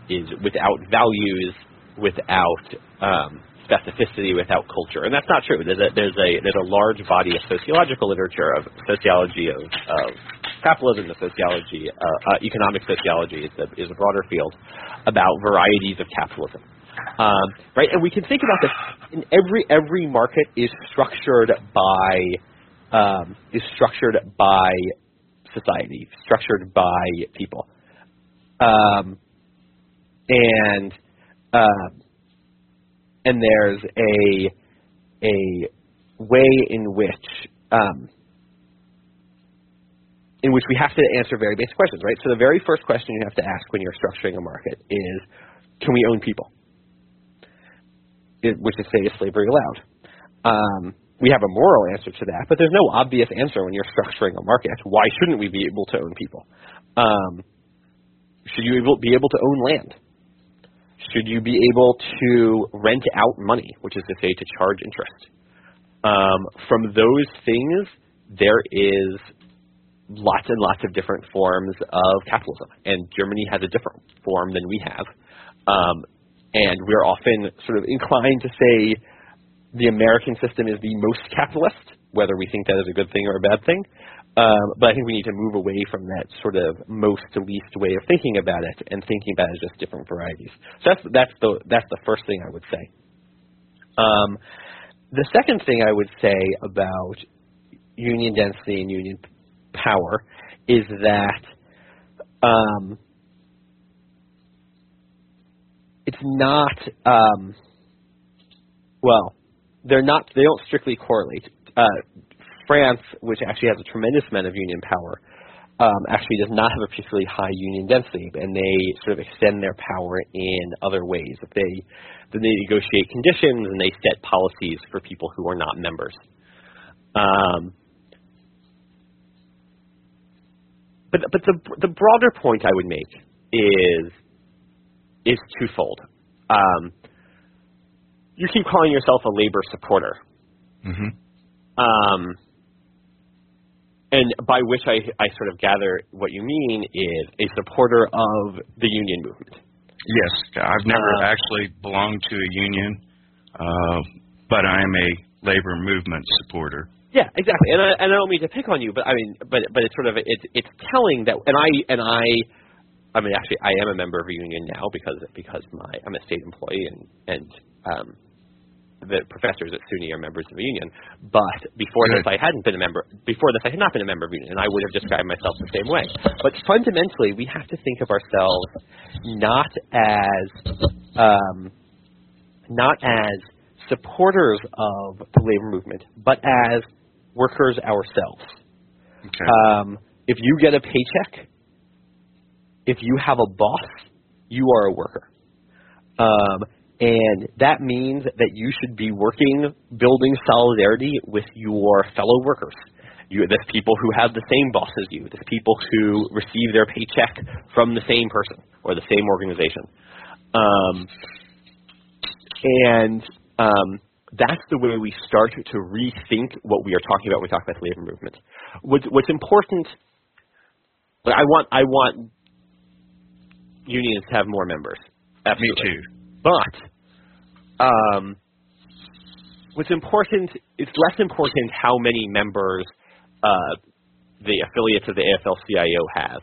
[SPEAKER 3] is without values, without um, specificity, without culture, and that's not true. There's a there's a there's a large body of sociological literature of sociology of, of capitalism, the sociology, uh, uh, economic sociology is a, is a broader field about varieties of capitalism. Um, right, and we can think about this. Every every market is structured by um, is structured by society, structured by people, um, and uh, and there's a a way in which um, in which we have to answer very basic questions, right? So the very first question you have to ask when you're structuring a market is, can we own people? Which is say, is slavery allowed? Um, we have a moral answer to that, but there's no obvious answer when you're structuring a market. Why shouldn't we be able to own people? Um, should you be able to own land? Should you be able to rent out money, which is to say to charge interest? Um, from those things, there is lots and lots of different forms of capitalism, and Germany has a different form than we have. Um, and we're often sort of inclined to say the American system is the most capitalist, whether we think that is a good thing or a bad thing. Um, but I think we need to move away from that sort of most to least way of thinking about it and thinking about it as just different varieties. So that's that's the that's the first thing I would say. Um, the second thing I would say about union density and union power is that um, it's not um, well they're not they don't strictly correlate. Uh, France, which actually has a tremendous amount of union power, um, actually does not have a particularly high union density, and they sort of extend their power in other ways. They then they negotiate conditions and they set policies for people who are not members. Um, but but the the broader point I would make is is twofold. Um, you keep calling yourself a labor supporter.
[SPEAKER 2] Mm-hmm.
[SPEAKER 3] Um, and by which I, I sort of gather what you mean is a supporter of the union movement.
[SPEAKER 2] Yes, I've never
[SPEAKER 3] Uh,
[SPEAKER 2] actually belonged to a union, uh, but I am a labor movement supporter.
[SPEAKER 3] Yeah, exactly. And I, and I don't mean to pick on you, but I mean, but but it's sort of it's it's telling that, and I and I, I mean, actually, I am a member of a union now because because my I'm a state employee and and um, the professors at SUNY are members of a union. But before this, I hadn't been a member. Before this, I had not been a member of a union, and I would have described myself the same way. But fundamentally, we have to think of ourselves not as um, not as supporters of the labor movement, but as workers ourselves.
[SPEAKER 2] Okay.
[SPEAKER 3] Um, if you get a paycheck, if you have a boss, you are a worker. Um, and that means that you should be working, building solidarity with your fellow workers. You, people who have the same boss as you. There's people who receive their paycheck from the same person or the same organization. Um, and um, that's the way we start to rethink what we are talking about when we talk about the labor movement. What's, what's important, I want, I want unions to have more members.
[SPEAKER 2] Me too.
[SPEAKER 3] But um, what's important, it's less important how many members uh, the affiliates of the AFL-CIO have,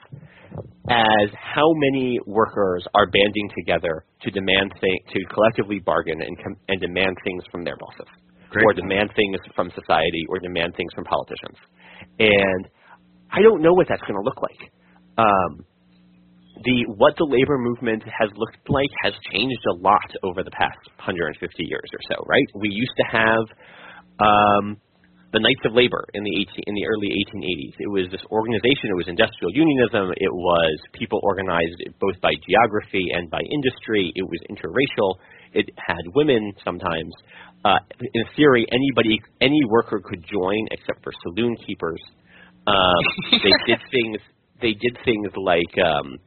[SPEAKER 3] as how many workers are banding together to demand thing, to collectively bargain and, com- and demand things from their bosses,
[SPEAKER 2] Great.
[SPEAKER 3] or demand things from society, or demand things from politicians. And I don't know what that's going to look like. Um, the what the labor movement has looked like has changed a lot over the past 150 years or so, right? We used to have um, the Knights of Labor in the 18, in the early 1880s. It was this organization. It was industrial unionism. It was people organized both by geography and by industry. It was interracial. It had women sometimes. Uh, in theory, anybody, any worker could join except for saloon keepers. Um, they did things. They did things like um,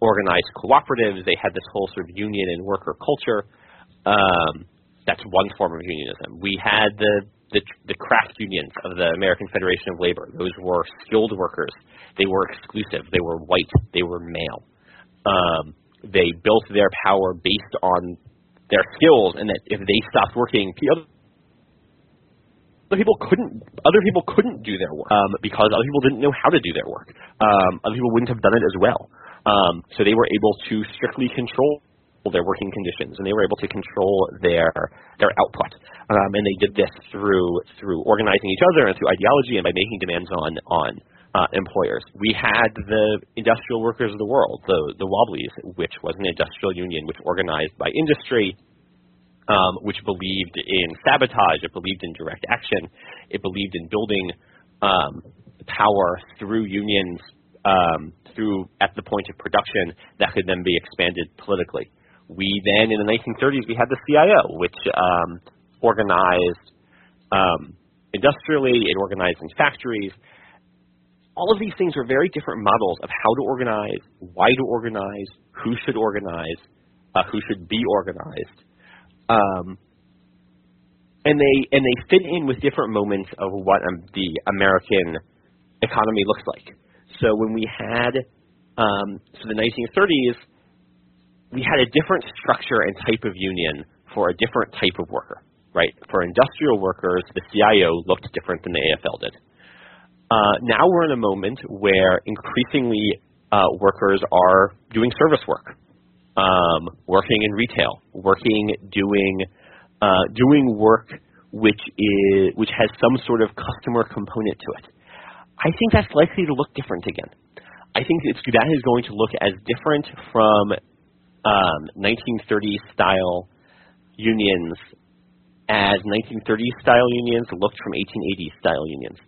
[SPEAKER 3] organized cooperatives. They had this whole sort of union and worker culture. Um, that's one form of unionism. We had the, the the craft unions of the American Federation of Labor. Those were skilled workers. They were exclusive. They were white. They were male. Um, they built their power based on their skills, and that if they stopped working, other people couldn't other people couldn't do their work um, because other people didn't know how to do their work. Um, other people wouldn't have done it as well. Um, so they were able to strictly control their working conditions, and they were able to control their their output. Um, and they did this through through organizing each other and through ideology and by making demands on on uh, employers. We had the industrial workers of the world, the the Wobblies, which was an industrial union which organized by industry um, which believed in sabotage, it believed in direct action, it believed in building um, power through unions um, through at the point of production that could then be expanded politically. We then in the 1930s we had the CIO, which um, organized um, industrially, it organized in factories. All of these things are very different models of how to organize, why to organize, who should organize, uh, who should be organized um, and they and they fit in with different moments of what um, the American economy looks like. So when we had um, so the 1930s, we had a different structure and type of union for a different type of worker. right? For industrial workers, the CIO looked different than the AFL did. Uh, now we're in a moment where increasingly uh, workers are doing service work, um, working in retail, working doing uh, doing work which is which has some sort of customer component to it. I think that's likely to look different again. I think it's, that is going to look as different from um, 1930s style unions as 1930s style unions looked from 1880s style unions.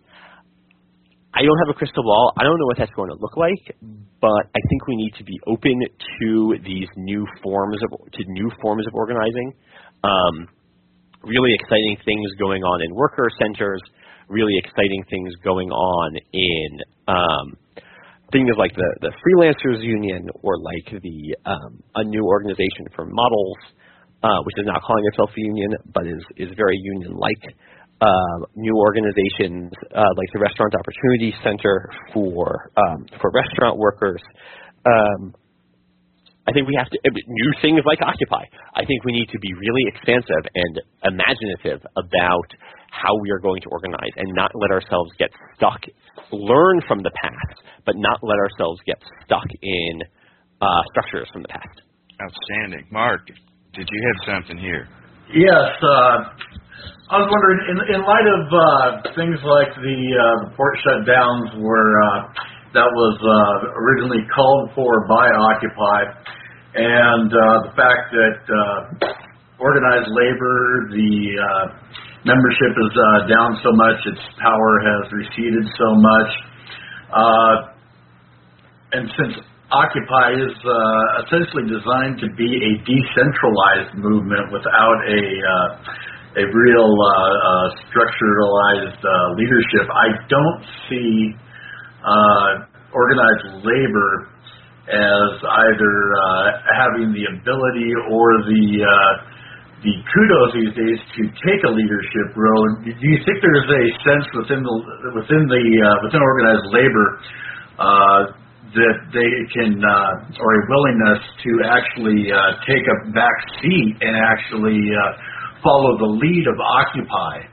[SPEAKER 3] I don't have a crystal ball. I don't know what that's going to look like, but I think we need to be open to these new forms of to new forms of organizing. Um, really exciting things going on in worker centers. Really exciting things going on in um, things like the the freelancers union or like the um, a new organization for models, uh, which is not calling itself a union but is is very union like uh, new organizations uh, like the Restaurant Opportunity Center for um, for restaurant workers. Um, I think we have to new things like Occupy. I think we need to be really expansive and imaginative about how we are going to organize and not let ourselves get stuck. Learn from the past, but not let ourselves get stuck in uh, structures from the past.
[SPEAKER 2] Outstanding, Mark. Did you have something here?
[SPEAKER 1] Yes. Uh, I was wondering, in, in light of uh, things like the, uh, the port shutdowns, where uh, that was uh, originally called for by Occupy, and uh, the fact that uh, organized labor, the uh, membership is uh, down so much, its power has receded so much, uh, and since Occupy is uh, essentially designed to be a decentralized movement without a uh, a real uh, uh, structuralized leadership. I don't see organized labor as either having the ability or the the kudos these days to take a leadership role. Do you think there's a sense within the within the uh, within organized labor uh, that they can uh, or a willingness to actually uh, take a back seat and actually uh, follow the lead of Occupy?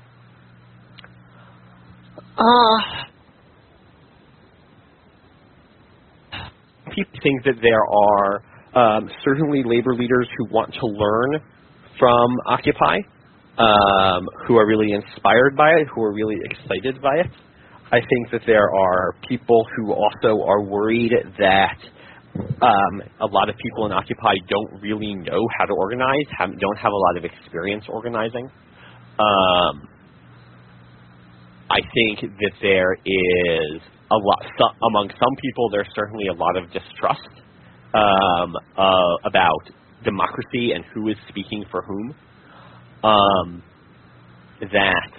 [SPEAKER 3] Uh, people think that there are um, certainly labor leaders who want to learn from Occupy, um, who are really inspired by it, who are really excited by it. I think that there are people who also are worried that um, a lot of people in Occupy don't really know how to organize, have, don't have a lot of experience organizing. Um, I think that there is a lot so, among some people. There's certainly a lot of distrust um, uh, about democracy and who is speaking for whom. Um, that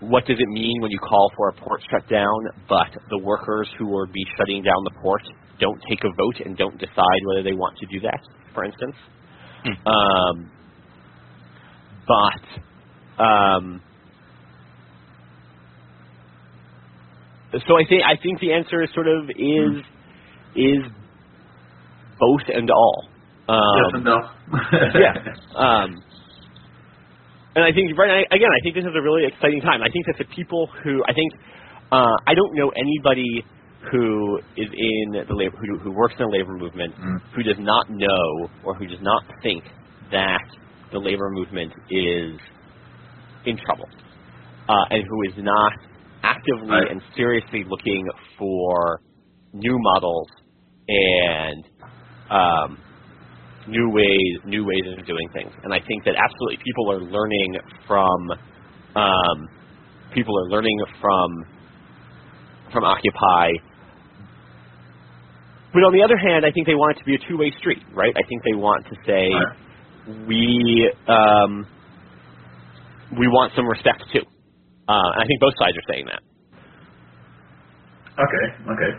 [SPEAKER 3] what does it mean when you call for a port shutdown, but the workers who will be shutting down the port don't take a vote and don't decide whether they want to do that, for instance. Hmm. Um, but um, so I think I think the answer is sort of is hmm. is both and all.
[SPEAKER 1] Um, yes and no.
[SPEAKER 3] yeah. Um, and I think right again, I think this is a really exciting time. I think that the people who I think uh, I don't know anybody who is in the labor who, who works in the labor movement mm. who does not know or who does not think that the labor movement is in trouble uh, and who is not actively right. and seriously looking for new models and um, new ways new ways of doing things. And I think that absolutely people are learning from um, people are learning from from Occupy but on the other hand, I think they want it to be a two-way street, right? I think they want to say right. we um, we want some respect too. Uh, and I think both sides are saying that.
[SPEAKER 1] Okay, okay.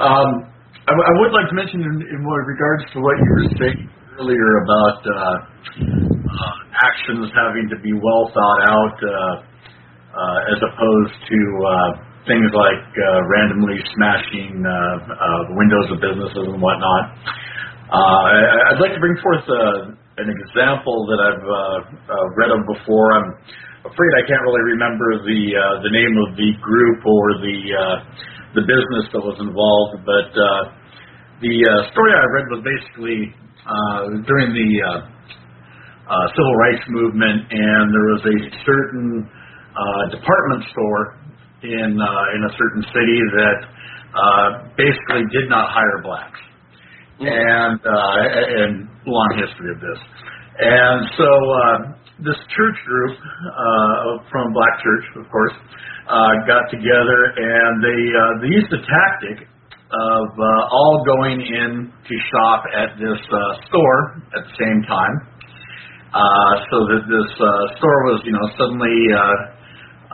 [SPEAKER 1] Um, I, w- I would like to mention in, in regards to what you were saying earlier about uh, uh, actions having to be well thought out uh, uh, as opposed to uh, things like randomly smashing windows of businesses and whatnot. Uh, I'd like to bring forth an example that I've read of before. I'm afraid I can't really remember the the name of the group or the the business that was involved, but the uh, story I read was basically uh, during the uh, uh, civil rights movement, and there was a certain uh, department store in uh, in a certain city that uh, basically did not hire blacks, and uh, and long history of this, and so uh, this church group uh, from Black Church, of course, uh, got together and they uh, they used a tactic of uh, all going in to shop at this uh, store at the same time, uh, so that this uh, store was you know suddenly. Uh,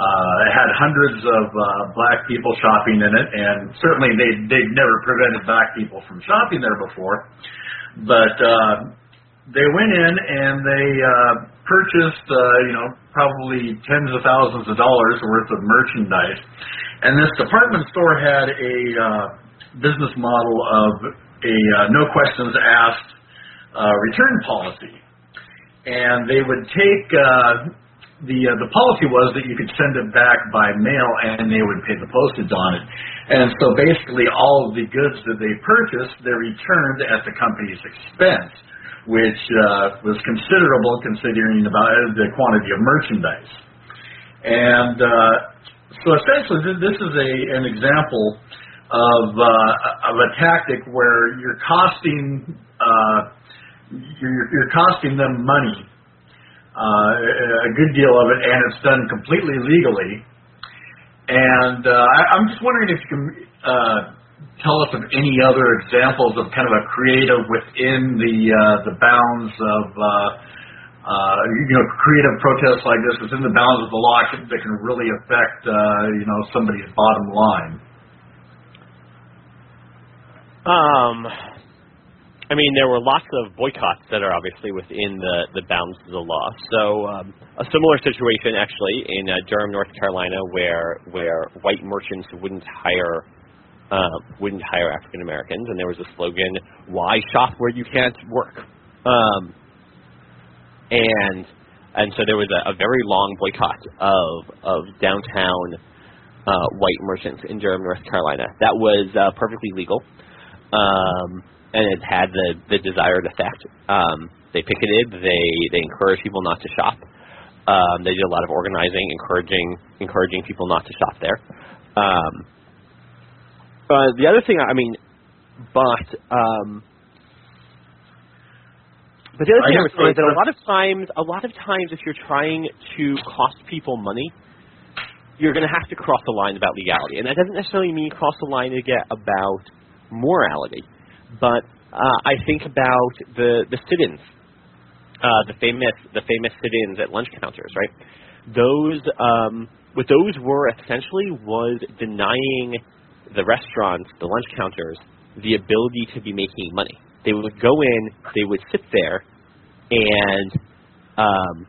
[SPEAKER 1] uh, had hundreds of uh, black people shopping in it, and certainly they they'd never prevented black people from shopping there before. But uh, they went in and they uh, purchased, uh, you know, probably tens of thousands of dollars worth of merchandise. And this department store had a uh, business model of a uh, no questions asked uh, return policy, and they would take. Uh, the uh, the policy was that you could send it back by mail and they would pay the postage on it. And so basically all of the goods that they purchased, they returned at the company's expense, which uh, was considerable considering about the quantity of merchandise. And uh, so essentially this is a an example of uh, of a tactic where you're costing uh, you're, you're costing them money uh, a good deal of it, and it's done completely legally. And uh, I, I'm just wondering if you can uh, tell us of any other examples of kind of a creative within the uh, the bounds of uh, uh, you know creative protests like this within the bounds of the law that can really affect uh, you know somebody's bottom line.
[SPEAKER 3] Um, I mean, there were lots of boycotts that are obviously within the, the bounds of the law. So um, a similar situation actually in uh, Durham, North Carolina, where where white merchants wouldn't hire uh, wouldn't hire African Americans, and there was a slogan, "Why shop where you can't work?" Um, and and so there was a, a very long boycott of of downtown uh, white merchants in Durham, North Carolina. That was uh, perfectly legal. Um, and it had the the desired effect. Um, they picketed. They they encouraged people not to shop. Um, they did a lot of organizing, encouraging encouraging people not to shop there. Um, uh, the other thing, I mean, but um, but the other thing I would say is that a lot of times, a lot of times, if you're trying to cost people money, you're going to have to cross the line about legality, and that doesn't necessarily mean cross the line to get about morality but uh, I think about the the sit-ins, uh, the famous the famous sit-ins at lunch counters, right? Those um, what those were essentially was denying the restaurants, the lunch counters, the ability to be making money. They would go in, they would sit there, and um,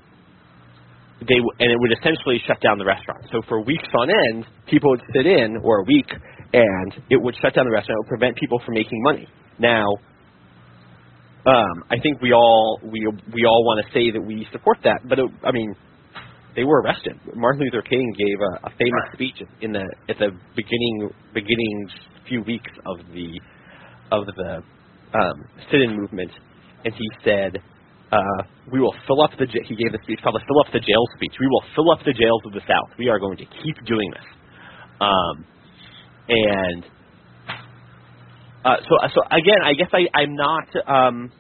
[SPEAKER 3] they and it would essentially shut down the restaurant. So for weeks on end, people would sit in, or a week, and it would shut down the restaurant. It would prevent people from making money. Now, um, I think we all we we all want to say that we support that, but it, I mean, they were arrested. Martin Luther King gave a, a famous right. speech in the at the beginning beginning few weeks of the of the um, sit-in movement, and he said, uh, "We will fill up the." He gave the speech called the "Fill Up the Jail" speech. We will fill up the jails of the South. We are going to keep doing this. Um, and uh, so, uh, so again, I guess I, I'm not, um,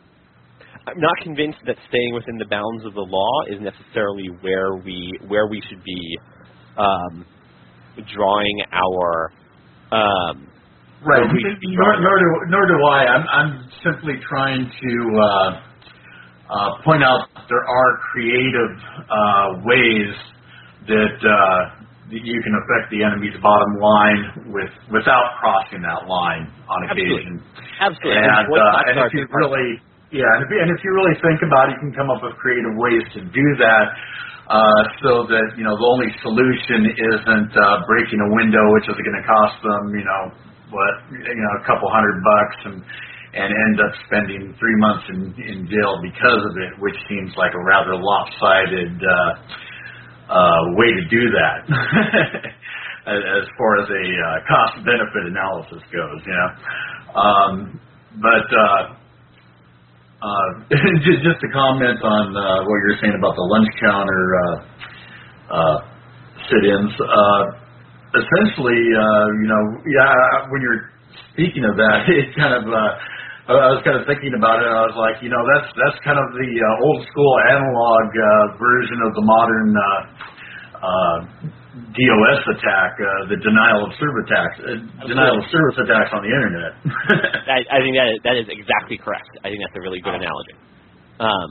[SPEAKER 3] I'm not convinced that staying within the bounds of the law is necessarily where we, where we should be um, drawing our. Um,
[SPEAKER 1] right. Nor, nor, do, nor do I. I'm, I'm simply trying to uh, uh, point out there are creative uh, ways that uh, you can affect the enemy's bottom line with without crossing that line on occasion.
[SPEAKER 3] Absolutely.
[SPEAKER 1] And, uh, and if you really, yeah, and if, and if you really think about it, you can come up with creative ways to do that. Uh, so that you know the only solution isn't uh, breaking a window, which is going to cost them you know what you know a couple hundred bucks, and and end up spending three months in, in jail because of it, which seems like a rather lopsided uh, uh, way to do that. as far as a uh, cost benefit analysis goes, you know. Um, but uh, uh, just to comment on uh, what you're saying about the lunch counter uh, uh, sit-ins, uh, essentially, uh, you know, yeah, when you're speaking of that, it kind of. Uh, I was kind of thinking about it. And I was like, you know, that's that's kind of the uh, old school analog uh, version of the modern uh, uh, DOS attack, uh, the denial of service attacks, uh, denial of service attacks on the internet.
[SPEAKER 3] I, I think that is, that is exactly correct. I think that's a really good analogy. Um,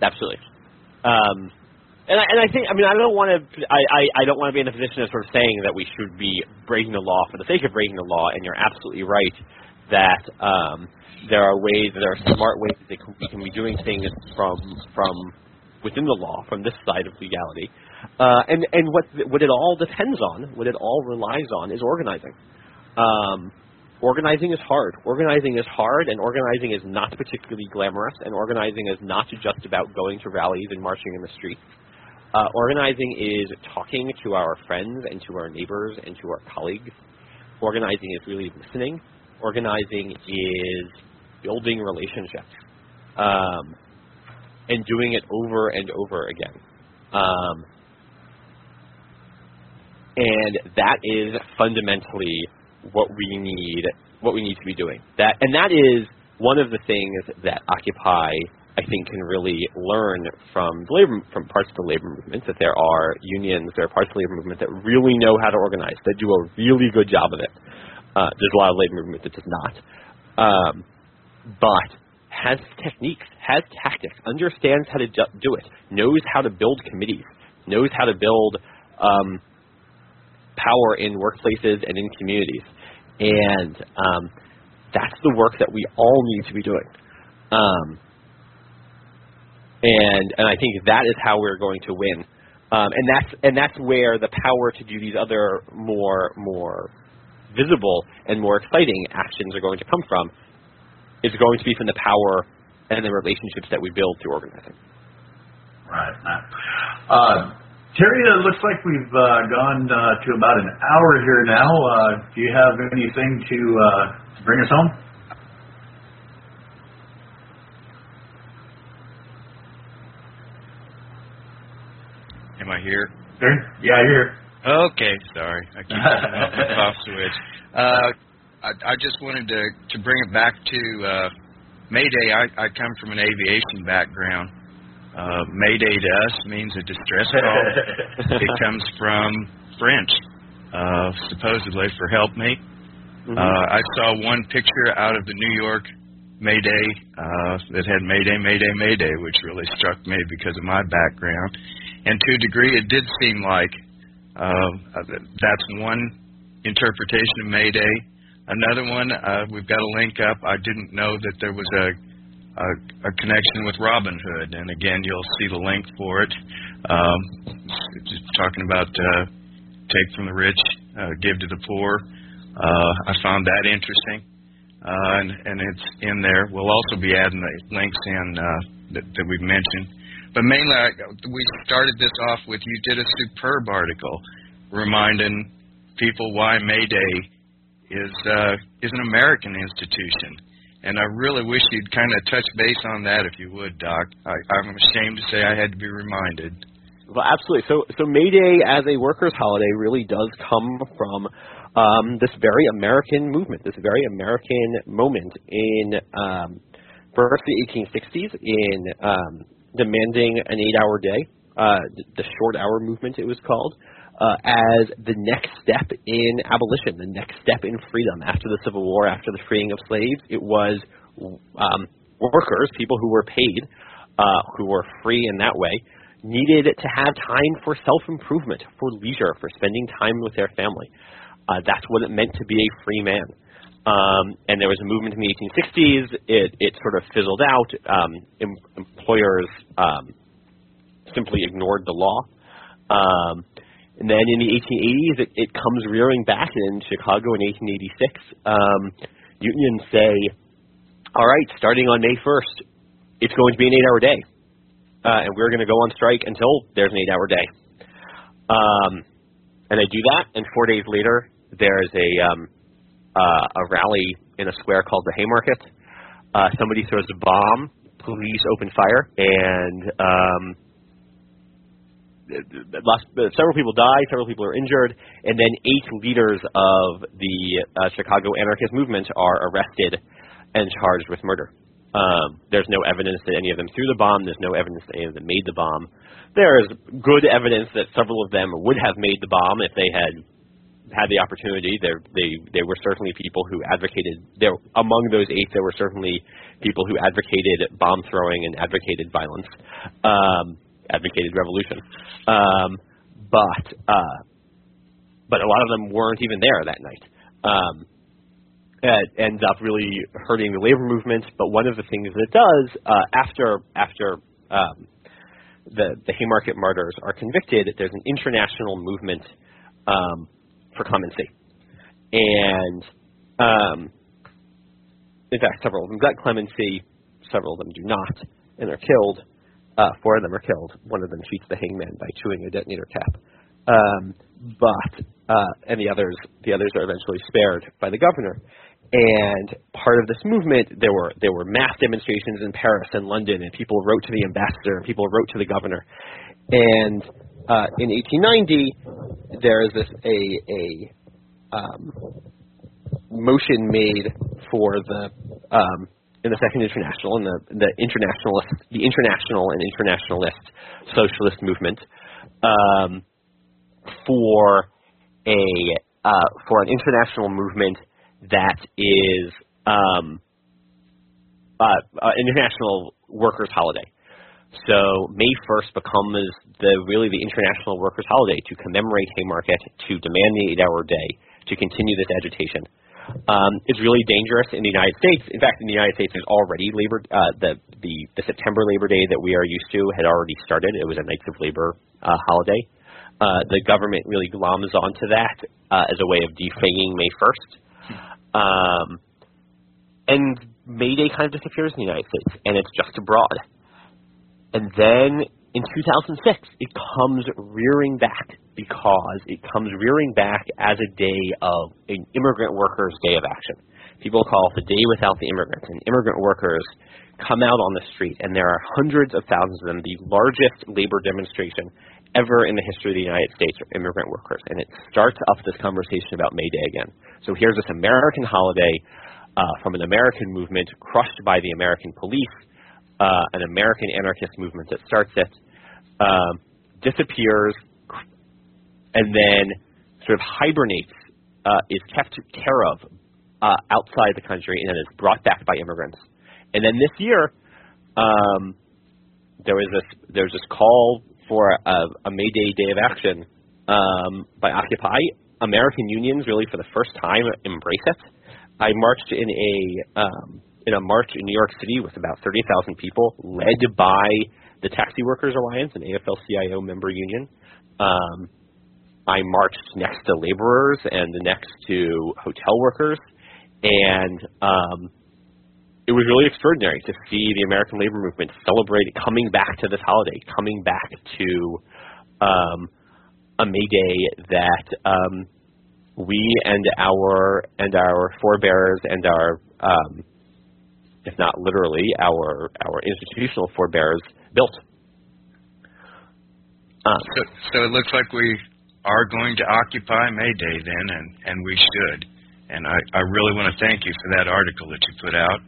[SPEAKER 3] absolutely. Um, and I, and I think I mean I don't want to I, I, I don't want to be in a position of sort of saying that we should be breaking the law for the sake of breaking the law. And you're absolutely right that um, there are ways there are smart ways that we can be doing things from from within the law from this side of legality. Uh, and and what what it all depends on, what it all relies on, is organizing. Um, organizing is hard. Organizing is hard, and organizing is not particularly glamorous. And organizing is not just about going to rallies and marching in the streets. Uh, organizing is talking to our friends and to our neighbors and to our colleagues. Organizing is really listening. Organizing is building relationships um, and doing it over and over again. Um, and that is fundamentally what we need what we need to be doing. That and that is one of the things that Occupy I think can really learn from the labor from parts of the labor movement that there are unions, there are parts of the labor movement that really know how to organize, that do a really good job of it. Uh, there's a lot of labor movement that does not, um, but has techniques, has tactics, understands how to do it, knows how to build committees, knows how to build um, power in workplaces and in communities. And um, that's the work that we all need to be doing. Um, and and I think that is how we're going to win. Um, and that's and that's where the power to do these other more more visible and more exciting actions are going to come from. Is going to be from the power and the relationships that we build through organizing.
[SPEAKER 1] Right. Uh, Terry, it looks like we've uh, gone uh, to about an hour here now. Uh, do you have anything to, uh, to bring us home?
[SPEAKER 2] Am I here?
[SPEAKER 1] Terry? Yeah, you're here.
[SPEAKER 2] Okay, sorry. I keep off the off switch. Uh, I, I just wanted to, to bring it back to uh, Mayday. I, I come from an aviation background. Uh, Mayday to us means a distress call. it comes from French, uh, supposedly for help me. Mm-hmm. Uh, I saw one picture out of the New York Mayday uh, that had Mayday, Mayday, Mayday, which really struck me because of my background. And to a degree, it did seem like uh, that's one interpretation of Mayday. Another one, uh, we've got a link up. I didn't know that there was a a, a connection with Robin Hood, and again, you'll see the link for it. Um, just talking about uh, take from the rich, uh, give to the poor. Uh, I found that interesting, uh, and, and it's in there. We'll also be adding the links in uh, that, that we've mentioned. But mainly, I, we started this off with you did a superb article reminding people why May Day is uh, is an American institution and I really wish you'd kind of touch base on that if you would, Doc. I, I'm ashamed to say I had to be reminded.
[SPEAKER 3] Well, absolutely. So, so May Day as a workers' holiday really does come from um, this very American movement, this very American moment in um, first the 1860s in um, demanding an eight-hour day, uh, the short hour movement it was called, uh, as the next step in abolition, the next step in freedom. After the Civil War, after the freeing of slaves, it was um, workers, people who were paid, uh, who were free in that way, needed to have time for self improvement, for leisure, for spending time with their family. Uh, that's what it meant to be a free man. Um, and there was a movement in the 1860s. It, it sort of fizzled out. Um, em- employers um, simply ignored the law. Um, and then in the 1880s, it, it comes rearing back in Chicago in 1886. Um, unions say, all right, starting on May 1st, it's going to be an eight-hour day, uh, and we're going to go on strike until there's an eight-hour day. Um, and they do that, and four days later, there's a um, uh, a rally in a square called the Haymarket. Uh, somebody throws a bomb, police open fire, and um, several people die, several people are injured, and then eight leaders of the uh, Chicago anarchist movement are arrested and charged with murder. Um, there's no evidence that any of them threw the bomb. There's no evidence that any of them made the bomb. There is good evidence that several of them would have made the bomb if they had had the opportunity. There, they they were certainly people who advocated. There among those eight, there were certainly people who advocated bomb throwing and advocated violence, um, advocated revolution. Um, but uh, but a lot of them weren't even there that night. Um, it ends up really hurting the labor movement. But one of the things that it does uh, after after um, the the Haymarket martyrs are convicted, there's an international movement um, for clemency, and um, in fact, several of them got clemency, several of them do not, and are killed. Uh, four of them are killed. One of them cheats the hangman by chewing a detonator cap. Um, but uh, and the others the others are eventually spared by the governor. And part of this movement, there were there were mass demonstrations in Paris and London, and people wrote to the ambassador, and people wrote to the governor. And uh, in 1890, there is this a a um, motion made for the um, in the Second International and the the internationalist the international and internationalist socialist movement um, for a uh, for an international movement that is um, uh, uh, International Workers' Holiday. So May 1st becomes the really the International Workers' Holiday to commemorate Haymarket, to demand the eight-hour day, to continue this agitation. Um, it's really dangerous in the United States. In fact, in the United States, there's already labor. Uh, the, the the September Labor Day that we are used to had already started. It was a Knights of Labor uh, holiday. Uh, the government really gloms onto that uh, as a way of defanging May 1st. Um, and May Day kind of disappears in the United States, and it's just abroad. And then in 2006, it comes rearing back because it comes rearing back as a day of an immigrant workers' day of action. People call it the day without the immigrants, and immigrant workers come out on the street, and there are hundreds of thousands of them, the largest labor demonstration ever in the history of the United States for immigrant workers. And it starts up this conversation about May Day again. So here's this American holiday uh, from an American movement crushed by the American police, uh, an American anarchist movement that starts it, um, disappears, and then sort of hibernates, uh, is kept care of uh, outside the country, and then is brought back by immigrants. And then this year, um, there was this there was this call for a, a May Day Day of Action um, by Occupy. American unions really for the first time embrace it. I marched in a um, in a march in New York City with about 30,000 people, led by the Taxi Workers Alliance, an AFL-CIO member union. Um, I marched next to laborers and next to hotel workers, and um, it was really extraordinary to see the American labor movement celebrate coming back to this holiday, coming back to um, a May Day that um, we and our and our forebears and our um, if not literally our our institutional forebears built.
[SPEAKER 2] Uh, so, so it looks like we are going to occupy May Day then, and and we should. And I, I really want to thank you for that article that you put out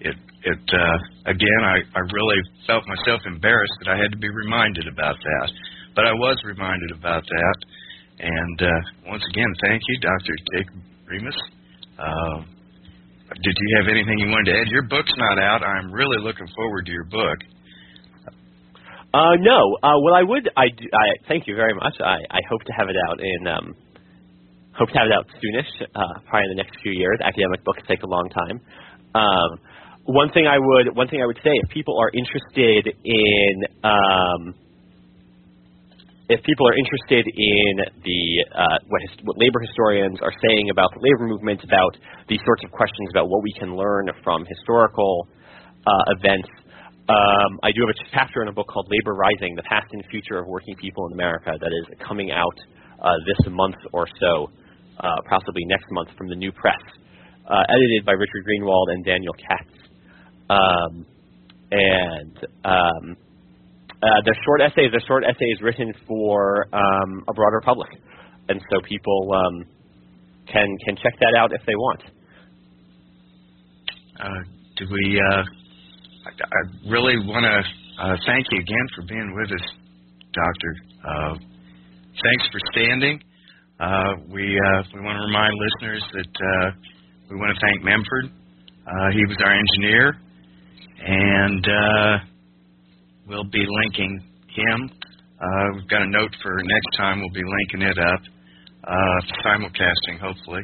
[SPEAKER 2] it it uh, again I, I really felt myself embarrassed that I had to be reminded about that, but I was reminded about that, and uh, once again thank you, Dr. Jacob Remes. Uh, did you have anything you wanted to add? Your book's not out. I'm really looking forward to your book.
[SPEAKER 3] Uh, no. Uh, well, I would. I, I thank you very much. I, I hope to have it out in um, hope to have it out soonish, uh, probably in the next few years. Academic books take a long time. Um, one thing I would one thing I would say if people are interested in um, if people are interested in the uh, what, his, what labor historians are saying about the labor movement, about these sorts of questions about what we can learn from historical uh, events, um, I do have a chapter in a book called Labor Rising: The Past and Future of Working People in America that is coming out uh, this month or so, uh, possibly next month from the New Press, uh, edited by Richard Greenwald and Daniel Katz. Um, and um, uh, they're short essays. They're short essays written for um, a broader public, and so people um, can can check that out if they want.
[SPEAKER 2] Uh, do we? Uh, I, I really want to uh, thank you again for being with us, Doctor. Uh, thanks for standing. Uh, we we want to remind listeners that we want to thank Memford. He was our engineer, and we'll be linking him. Uh, we've got a note for next time. We'll be linking it up, uh, simulcasting hopefully.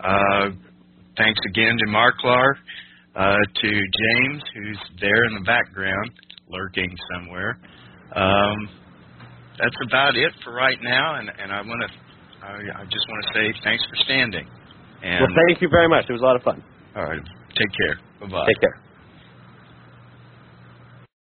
[SPEAKER 2] Uh, thanks again to Marklar, uh, to James, who's there in the background, lurking somewhere. Um, that's about it for right now, and, and I want to, I, I just want to say thanks for standing. And
[SPEAKER 3] well, thank you very much. It was a lot of fun.
[SPEAKER 2] all right, take care. Bye bye.
[SPEAKER 3] Take care.